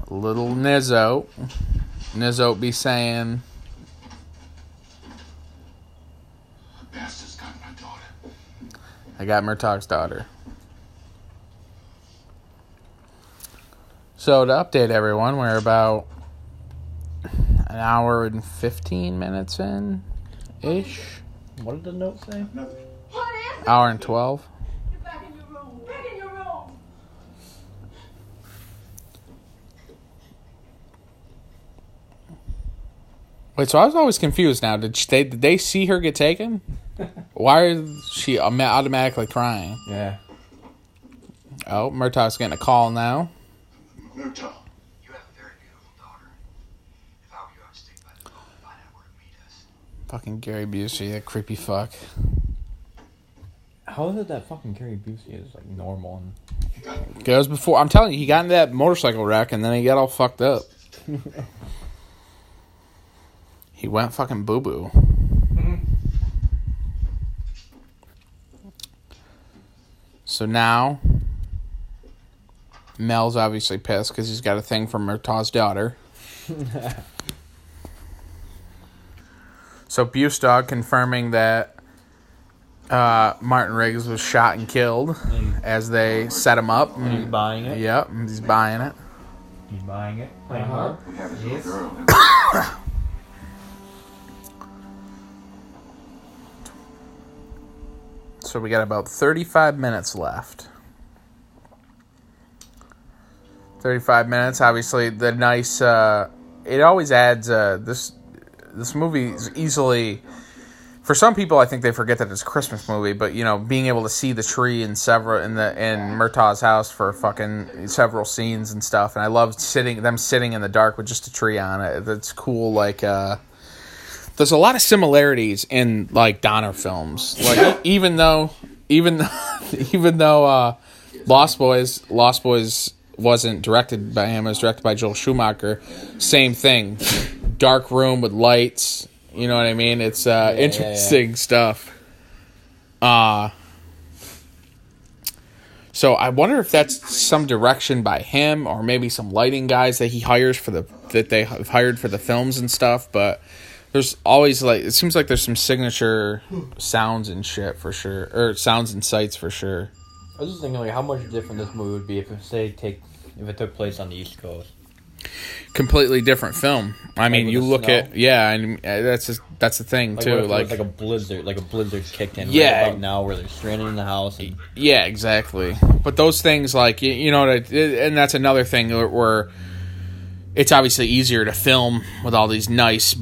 Little Nizzo. Nizzo be saying, Bastard's got my daughter. I got Murtaugh's daughter. So to update everyone, we're about an hour and fifteen minutes in, ish. What did the note say? What is? Hour and twelve. Get back in your room. Back in your room. Wait, so I was always confused. Now, did they did they see her get taken? Why is she automatically crying? Yeah. Oh, Murtaugh's getting a call now. Murtaugh. You have a very beautiful daughter. If I were you, I'd stick by the boat and find out where to meet us. Fucking Gary Busey, that creepy fuck. How is it that fucking Gary Busey is like normal and Goes before. I'm telling you, he got in that motorcycle wreck and then he got all fucked up. he went fucking boo boo. So now, Mel's obviously pissed because he's got a thing for Murtaugh's daughter. so Bustog confirming that uh, Martin Riggs was shot and killed as they set him up. he's buying it? Yep, he's buying it. He's buying it. Playing hard. We have his little girl. So we got about 35 minutes left. 35 minutes. Obviously, the nice. Uh, it always adds. Uh, this this movie is easily. For some people, I think they forget that it's a Christmas movie, but you know, being able to see the tree in several in the in Murtaugh's house for fucking several scenes and stuff, and I love sitting them sitting in the dark with just a tree on it. That's cool. Like uh, there's a lot of similarities in like Donner films. Like even though even even though uh, Lost Boys Lost Boys wasn't directed by him, it was directed by Joel Schumacher. Same thing, dark room with lights. You know what I mean? It's uh, yeah, interesting stuff. Uh so I wonder if that's some direction by him, or maybe some lighting guys that he hires for the that they have hired for the films and stuff. But there's always like it seems like there's some signature sounds and shit for sure, or sounds and sights for sure. I was just thinking like how much different this movie would be if it say take if it took place on the East Coast. Completely different film. I mean, with you the look snow? at yeah, and uh, that's just, that's the thing Like, too. what if it Like, was like a blizzard, like a blizzard kicked in Yeah. right about now where they're stranded in the house and Yeah, exactly. But those things, like you, you know, and that's another thing where- where it's obviously easier to film with all these nice,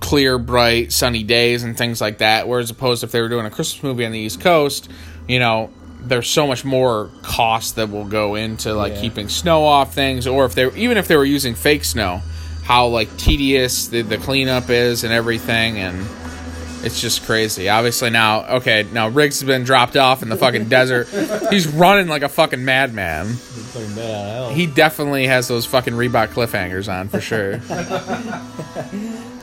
clear, bright, sunny days and things like that. Whereas opposed if they were doing a Christmas movie on the East Coast, you know, there's so much more cost that will go into like Yeah. keeping snow off things, or if they even if they were using fake snow, how like tedious the, the cleanup is and everything, and it's just crazy. Obviously now, okay, now Riggs has been dropped off in the fucking desert. He's running like a fucking madman. fucking mad out of hell. He definitely has those fucking Reebok cliffhangers on for sure.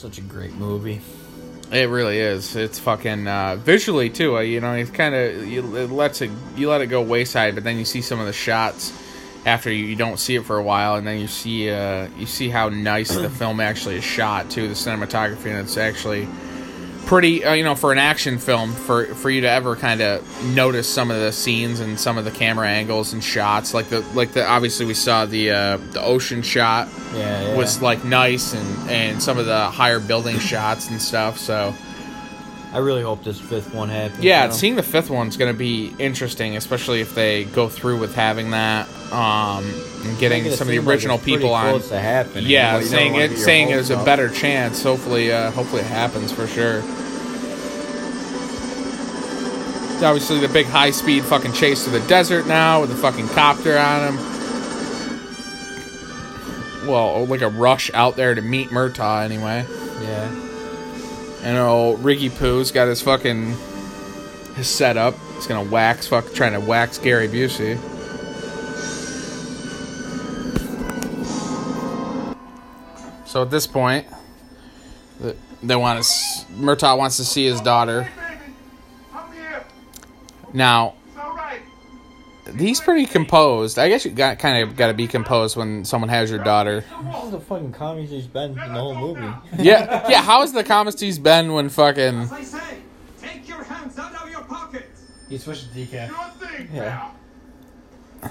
such a great movie. It really is. It's fucking uh, visually too. Uh, you know, it's kind of you it lets it you let it go wayside, but then you see some of the shots after you, you don't see it for a while, and then you see uh, you see how nice the film actually is shot too. The cinematography and it's actually pretty. Uh, you know, for an action film, for for you to ever kind of notice some of the scenes and some of the camera angles and shots, like the like the obviously we saw the uh, the ocean shot Yeah, yeah. was like nice and and some of the higher building shots and stuff. So I really hope this fifth one happens. yeah, you know? seeing the fifth one's going to be interesting, especially if they go through with having that um, and getting some of the like original it's pretty people on. Yeah, you don't saying it saying there's a better chance. Hopefully, uh, hopefully it happens for sure. Obviously, the big high speed fucking chase to the desert now with the fucking copter on him. Well, like a rush out there to meet Murtaugh anyway. Yeah. And old Ricky Pooh's got his fucking his setup. He's gonna wax fuck trying to wax Gary Busey. So at this point, they want to. Murtaugh wants to see his daughter. Now It's all right. He's pretty composed. I guess you got kind of got to be composed when someone has your daughter. This is the fucking comedy he's been in the whole movie. Yeah, yeah. How has the comments he's been when fucking? As I say, take your hands out of your pockets. He switched to decaf. Sure thing, Yeah. pal.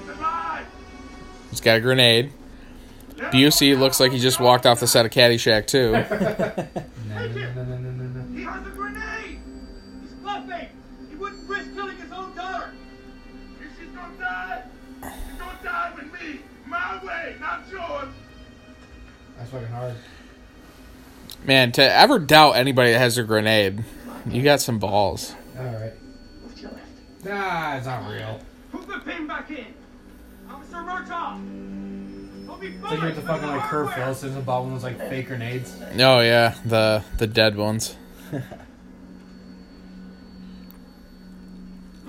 It's alive. He's got a grenade. Busey looks like he just walked off the set of Caddyshack too. No, no, no, That's fucking hard. Man, to ever doubt anybody that has a grenade, you got some balls. Alright. Nah, it's not real. Put the pin back in. Officer Murtaugh. I'll be It's like you went to fucking like Curve Phillips and bought one of those like fake grenades. Oh yeah, the the dead ones. Look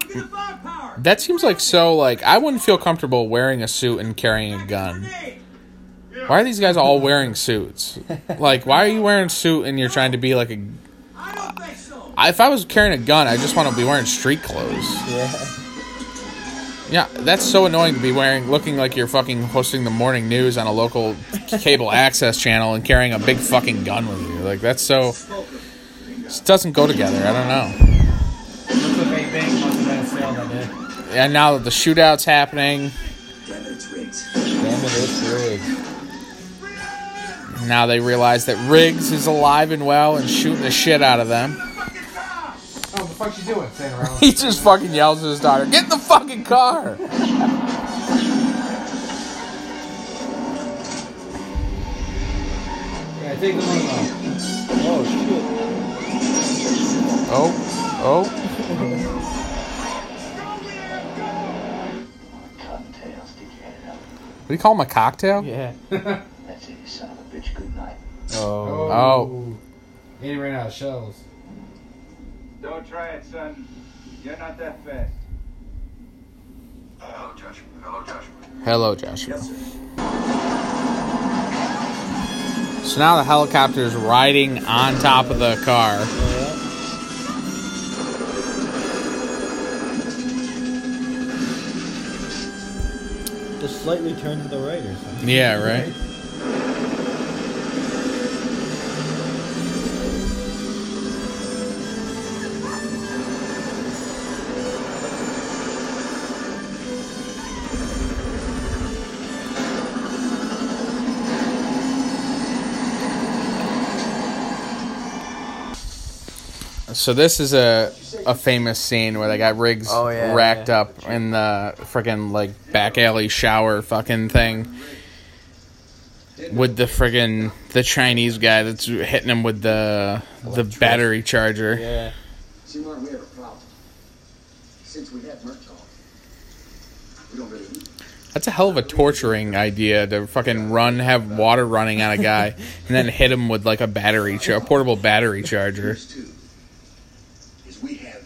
at the firepower. That seems like so like I wouldn't feel comfortable wearing a suit and carrying a gun. Why are these guys all wearing suits? Like, why are you wearing a suit and you're trying to be like a? I don't think so. I- If I was carrying a gun, I just want to be wearing street clothes. Yeah. Yeah, that's so annoying to be wearing, looking like you're fucking hosting the morning news on a local cable access channel and carrying a big fucking gun with you. Like that's so. This doesn't go together. I don't know. Looks like Bang Bang must have been a sale that day. And now that the shootout's happening, Damn it, it's rigged. Now they realize that Riggs is alive and well and shooting the shit out of them. Oh, what the fuck's she doing? Standing around. He just fucking yells at his daughter, "Get in the fucking car!" Yeah, take the money off. Oh shit. Oh, oh, Cottontail, stick your head up. What do you call him a cocktail? Yeah. That's it, son of a bitch. Good night. Oh. Oh. He ain't ran out of shells. Don't try it, son. You're not that fast. Hello, Joshua. Hello, Joshua. Hello, Joshua. So now the helicopter is riding on top of the car. Just slightly turn to the right or something. Yeah, right. So this is a a famous scene where they got Riggs Oh, yeah, racked yeah. up in the freaking like back alley shower fucking thing with the friggin' the Chinese guy that's hitting him with the the battery charger. Yeah. See, Martin, we have a problem. Since we have Murtaugh, we don't really need That's a hell of a torturing idea to fucking run, have water running on a guy, and then hit him with like a battery, char- a portable battery charger. Here's two. Is we have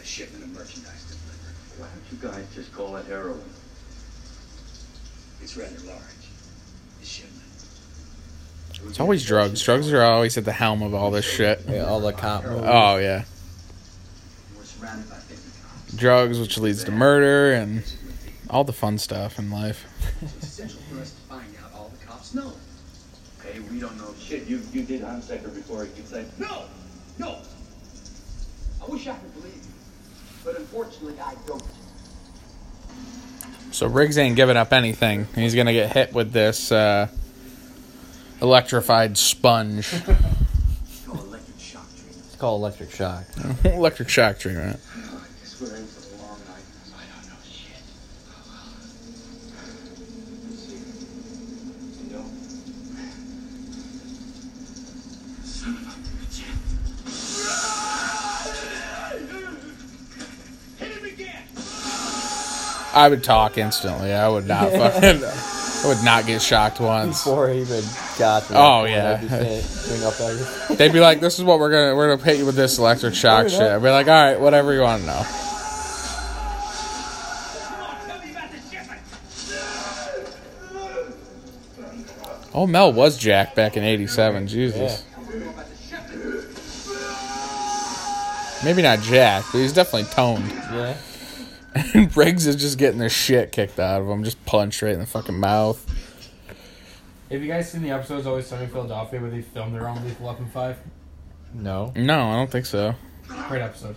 a shipment of merchandise delivered. Why don't you guys just call it heroin? It's rather large. The shipment. It's always drugs. Drugs are always at the helm of all this shit. Yeah, all the cop movies. Oh yeah, We're surrounded by 50 cops. drugs, which leads to murder and all the fun stuff in life. It's essential for us to find out all the cops know. Hey, we don't know shit. You you did Hunsaker before you could say No! No! I wish I could believe you. But unfortunately, I don't. So Riggs ain't giving up anything. He's gonna get hit with this uh, electrified sponge, Call electric shock treatment. It's called electric shock. electric shock treatment. I would talk instantly. I would not fucking. I would not get shocked once. Before he even got to Oh, yeah. I'd just say, bring up. They'd be like, "This is what we're gonna we're gonna hit you with this electric shock shit." I'd be like, "All right, whatever you want to know." Come on, tell me about the shipment! Oh, Mel was Jack back in '87. Jesus, shipment! maybe not Jack, but he's definitely toned. Yeah. And Riggs is just getting the shit kicked out of him, just punched right in the fucking mouth. Have you guys seen the episodes Always Sunny in Philadelphia where they filmed their own Lethal Weapon 5? No. No, I don't think so. Great episode.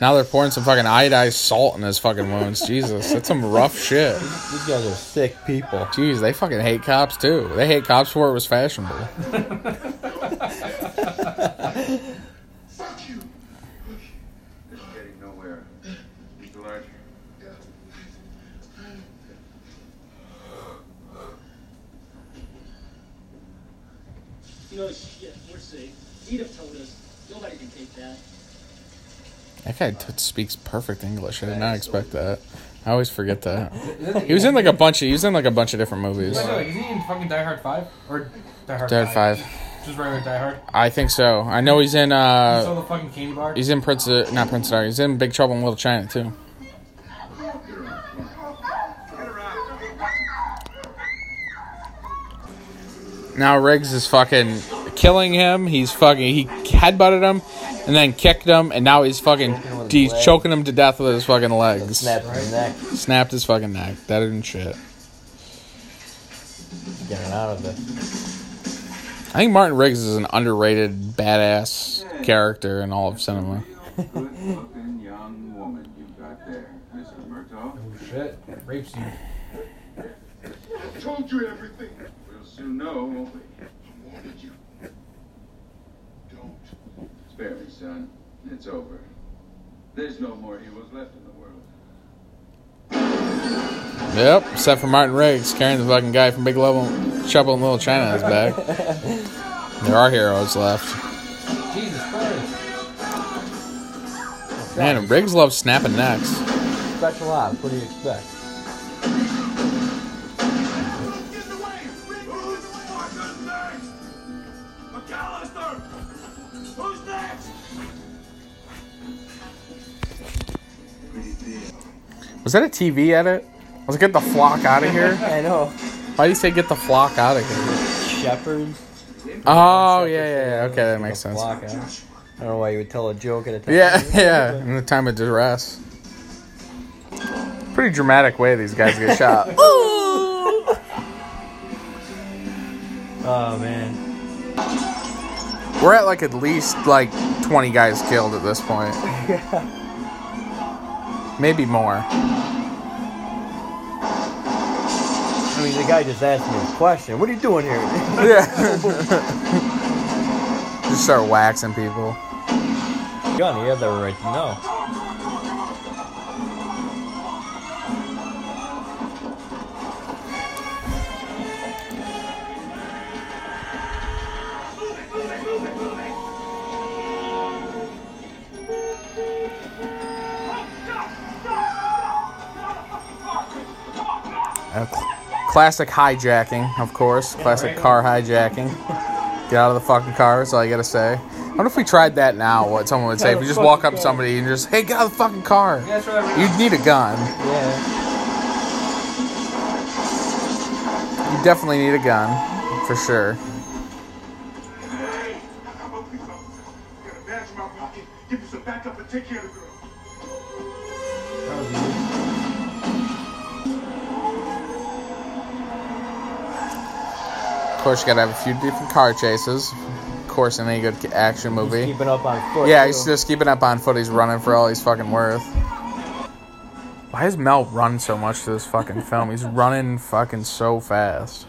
Now they're pouring some fucking iodized salt in his fucking wounds. Jesus, that's some rough shit. These guys are sick people. Jeez, they fucking hate cops too. They hate cops before it was fashionable. Fuck you. This is getting nowhere. Mr. Larcher. You know, shit, we're safe. Edith told us. Nobody can take that. That guy t- speaks perfect English. I did not expect that. I always forget that. He was in like a bunch of he was in like a bunch of different movies. By the way, is he in fucking Die Hard 5? Or Die Hard Die Hard 5. Just regular Die Hard? I think so. I know he's in You saw uh the fucking candy bar? he's in Prince of, not Prince of Dark. He's in Big Trouble in Little China too. Now Riggs is fucking killing him. He's fucking he headbutted him and then kicked him and now he's fucking with his he's leg. choking him to death with his fucking legs. Snapped his neck. Snapped his fucking neck. That didn't shit. Getting out of it. I think Martin Riggs is an underrated badass character in all of cinema. Good looking young woman you've got there, Mr. Murtaugh. Oh shit. Rapes you. I told you everything. We'll soon know, won't we? I wanted you. Don't. Spare me, son. It's over. There's no more heroes left in the world. Yep, except for Martin Riggs carrying the fucking guy from Big Level Trouble in Little China in his back. there are heroes left. Jesus Christ. Man, Riggs loves snapping necks. Special ops. What do you expect? Was that a TV edit? Let's get the flock out of here. I know. Why do you say get the flock out of here? Shepherds. Oh, yeah, yeah, yeah. Okay, that makes sense. Block out. I don't know why you would tell a joke at a time. Yeah, yeah. In the time of duress. Pretty dramatic way these guys get shot. Oh man. We're at like at least like 20 guys killed at this point. Maybe more. I mean, the guy just asked me a question. What are you doing here? Yeah. Just start waxing people. Gun, you have the right to know. Classic hijacking, of course. Classic car hijacking. Get out of the fucking car, that's all you gotta say. I wonder if we tried that now, what someone would say. If you just walk up to somebody and just, hey, get out of the fucking car. You'd need a gun. Yeah. You definitely need a gun, for sure. Hey! I'm a police got a badge in my pocket. Give you some backup and take care of the course, you gotta have a few different car chases. Of course, in any good action movie. Keeping up on foot. Yeah, too. he's just keeping up on foot. He's running for all he's fucking worth. Why does Mel run so much to this fucking film? He's running fucking so fast.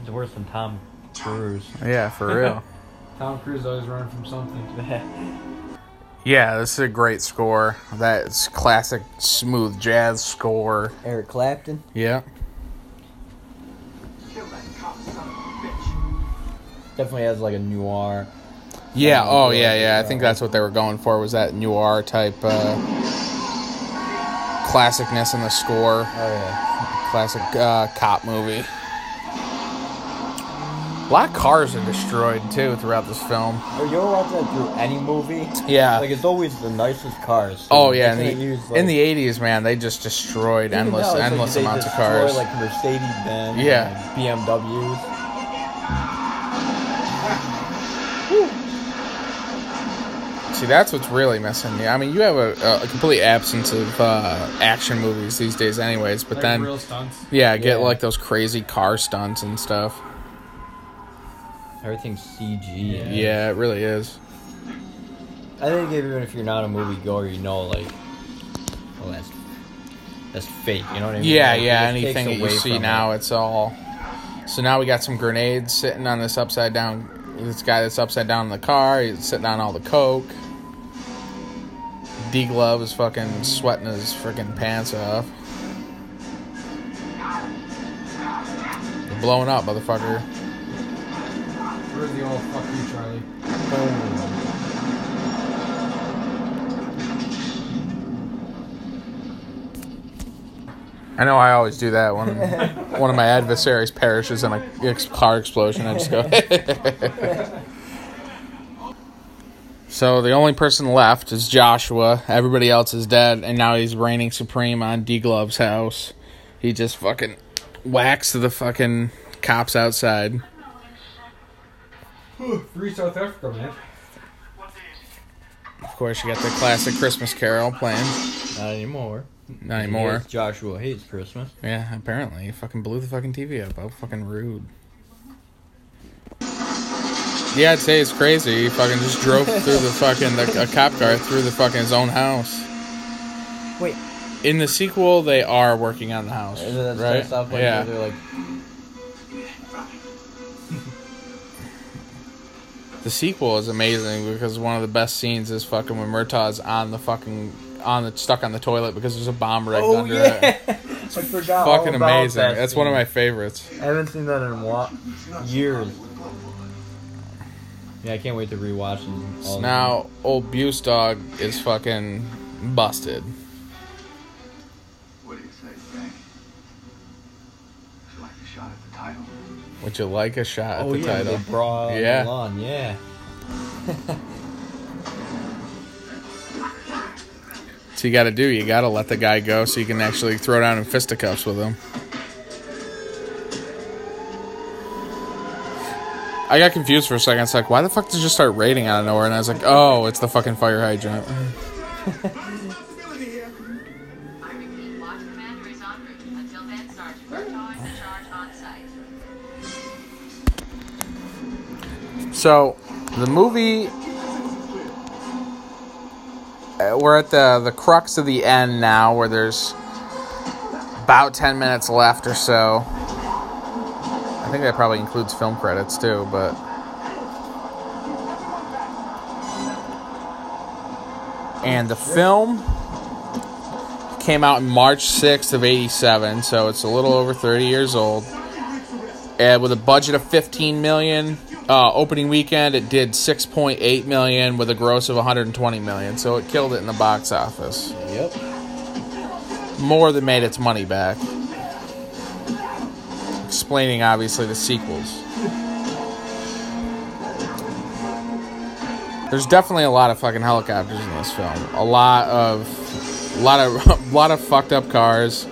He's worse than Tom Cruise. Yeah, for real. Tom Cruise always running from something. yeah, this is a great score. That's classic smooth jazz score. Eric Clapton. Yeah. Definitely has like a noir. Yeah, Um, oh yeah, yeah. I think that's what they were going for was that noir type uh classicness in the score. Oh yeah. Classic uh, cop movie. A lot of cars are destroyed too throughout this film. Oh, you ever watch that through any movie? Yeah. Like it's always the nicest cars. too. Oh yeah, in the, use, like- in the '80s, man, they just destroyed endless, like endless they amounts of destroy, cars. Like Mercedes Benz. Yeah. BMWs. See, that's what's really missing. Yeah, I mean, you have a, a complete absence of uh, action movies these days, anyways. But Like then, real stunts. yeah, get Yeah. like those crazy car stunts and stuff. Everything's CG. Yeah, it really is. I think even if you're not a movie goer, you know like, well that's that's fake. You know what I mean? Yeah, Like, it yeah. just takes Anything that you away see from now, it. it's all. So now we got some grenades sitting on this upside down. This guy that's upside down in the car. He's sitting on all the coke. D Glove is fucking sweating his freaking pants off. You're blowing up, motherfucker. Where's the old fuck you, Charlie? I know I always do that when one of my adversaries perishes in a car explosion. I just go. so the only person left is Joshua. Everybody else is dead, and now he's reigning supreme on D Glove's house. He just fucking whacks the fucking cops outside. Free South Africa, man. Of course, you got the classic Christmas Carol playing. Not anymore. Not anymore. Yes, Joshua hates Christmas. Yeah, apparently. He fucking blew the fucking TV up. How fucking rude. Yeah, I'd say it's crazy. He fucking just drove through the fucking the, a cop car through the fucking his own house. Wait. In the sequel, they are working on the house, Is it that right? stuff like yeah. they're like The sequel is amazing because one of the best scenes is fucking when Murtaugh's on the fucking on the stuck on the toilet because there's a bomb rigged Oh under yeah, it. I forgot. all Fucking about amazing. that That's one of my favorites. I haven't seen that in wa- years. Yeah, I can't wait to rewatch them. all So now old Buse dog is fucking busted. What do you say, Frank? Would you like a shot at the title? Would you like a shot at Oh the yeah, title? they brought on Yeah. the lawn. Yeah. So you got to do. You got to let the guy go so you can actually throw down in fisticuffs with him. I got confused for a second. It's like, why the fuck did you just start raiding out of nowhere? And I was like, oh, it's the fucking fire hydrant. So, the movie. uh, We're at the the crux of the end now, where there's about ten minutes left or so. I think that probably includes film credits too, but. And the film came out in March 6th of 87, so it's a little over 30 years old. And with a budget of 15 million, uh, opening weekend it did 6.8 million with a gross of 120 million. So it killed it in the box office. Yep. More than made its money back. Explaining obviously the sequels. There's definitely a lot of fucking helicopters in this film. A lot of, a lot of, a lot of fucked up cars.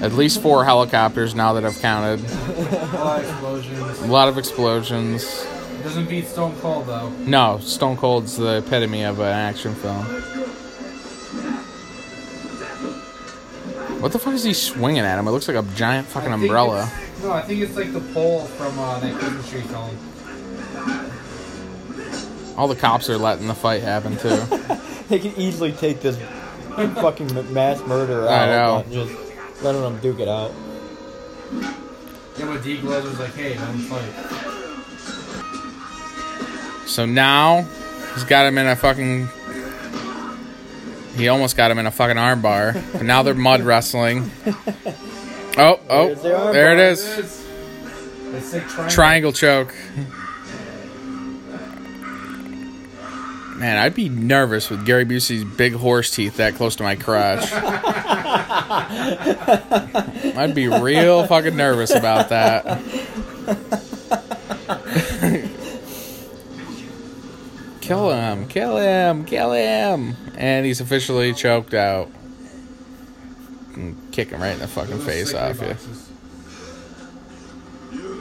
At least four helicopters now that I've counted. A lot of explosions. A lot of explosions. Doesn't beat Stone Cold though. No, Stone Cold's the epitome of an action film. What the fuck is he swinging at him? It looks like a giant fucking I think umbrella. it's- No, I think it's like the pole from uh, that Christmas tree film. All the cops are letting the fight happen too. They can easily take this fucking m- mass murderer I out. know. but Just letting them duke it out. Yeah, but D Gloves was like, hey, don't fight. So now he's got him in a fucking. He almost got him in a fucking armbar. Now they're mud wrestling. Oh, oh, the there it is. Triangle. Triangle choke. Man, I'd be nervous with Gary Busey's big horse teeth that close to my crotch. I'd be real fucking nervous about that. Kill him, kill him, kill him. And he's officially choked out. And Kick him right in the fucking face off you. boxes.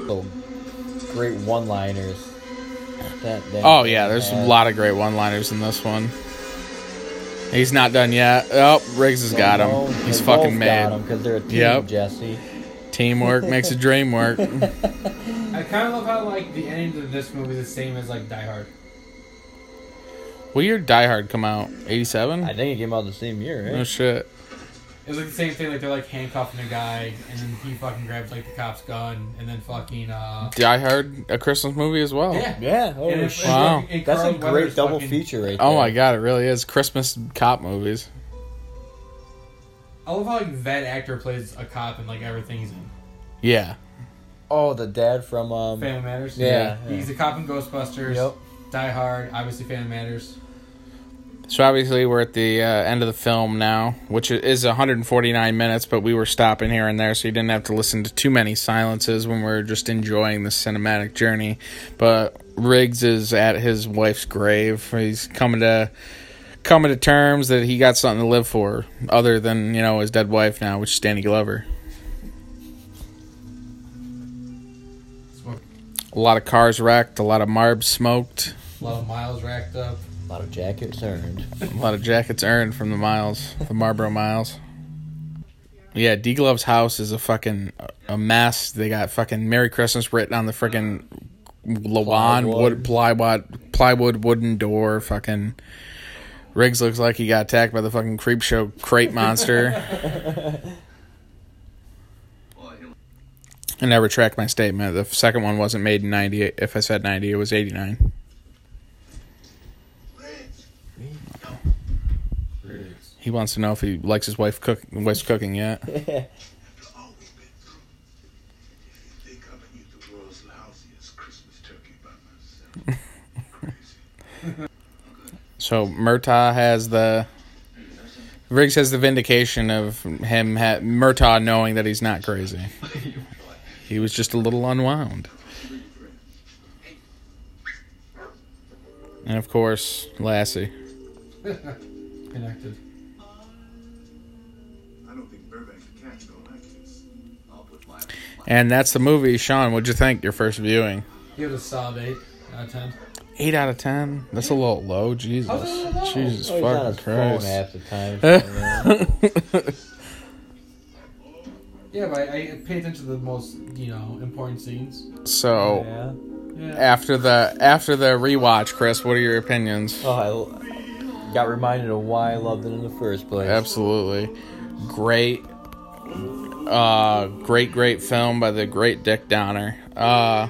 So great one-liners. That, that Oh yeah, there's a lot of great one-liners in this one. He's not done yet. Oh, Riggs has got No, him. they He's both fucking got 'em made. 'cause they're a team, Yep. Jesse. Teamwork makes a dream work. I kind of love how like the ending of this movie is the same as like Die Hard. What year did Die Hard come out? 87? I think it came out the same year, right? Oh shit. It was like the same thing. Like they're like handcuffing a guy, and then he fucking grabs like the cop's gun, and then fucking uh. Die Hard, a Christmas movie as well. Yeah. Yeah, And holy it- shit. Wow. and- and That's a great double fucking- feature right Oh there. my god, it really is. Christmas cop movies. I love how like that actor plays a cop in like everything he's in. Yeah. Oh, the dad from um. Family Matters. Yeah, yeah. He's a cop in Ghostbusters. Yep. Die Hard. Obviously, Family Matters. So obviously we're at the uh, end of the film now, which is 149 minutes, but we were stopping here and there, so you didn't have to listen to too many silences when we are just enjoying the cinematic journey. But Riggs is at his wife's grave. He's coming to coming to terms that he got something to live for, other than you know his dead wife now, which is Danny Glover. A lot of cars wrecked, a lot of marbs smoked, A lot of miles racked up. A lot of jackets earned. a lot of jackets earned from the miles, the Marlboro miles. Yeah, D Glove's house is a fucking a mess. They got fucking Merry Christmas written on the freaking lawn Plywood. wood plywood plywood wooden door. Fucking Riggs looks like he got attacked by the fucking Creepshow crate monster. I never tracked my statement. The second one wasn't made in ninety. If I said ninety, it was eighty nine. He wants to know if he likes his wife cook wife's cooking yet. After all we've been through, you think I'm gonna eat the world's lousiest Christmas turkey by myself? Crazy. So Murtaugh has the Riggs has the vindication of him, ha- Murtaugh, knowing that he's not crazy. he was just a little unwound. And of course, Lassie. Connected. And that's the movie. Sean, what'd you think your first viewing? Give it a solid eight out of ten. Eight out of ten. That's a little low. Jesus, oh, How's that low? Jesus Oh, he's on his fucking phone Christ. half the time. Yeah, but I, I pay attention to the most, you know, important scenes. so yeah. Yeah. after the after the rewatch, Chris, what are your opinions? Oh, I got reminded of why I loved it in the first place. Absolutely, great, uh, great, great film by the great Dick Donner. Uh,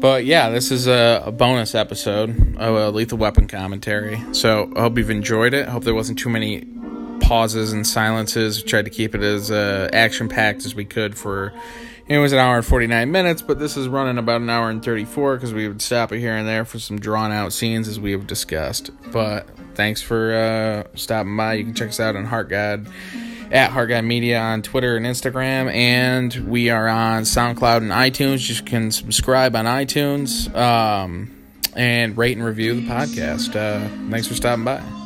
but yeah, this is a, a bonus episode of a Lethal Weapon commentary. So I hope you've enjoyed it. Hope there wasn't too many pauses and silences. We tried to keep it as uh, action packed as we could for. It was an hour and 49 minutes, but this is running about an hour and 34 because we would stop it here and there for some drawn out scenes as we have discussed. But thanks for uh, stopping by. You can check us out on Heart God at Heart God Media on Twitter and Instagram, and we are on SoundCloud and iTunes. You can subscribe on iTunes um, and rate and review the podcast. Uh, thanks for stopping by.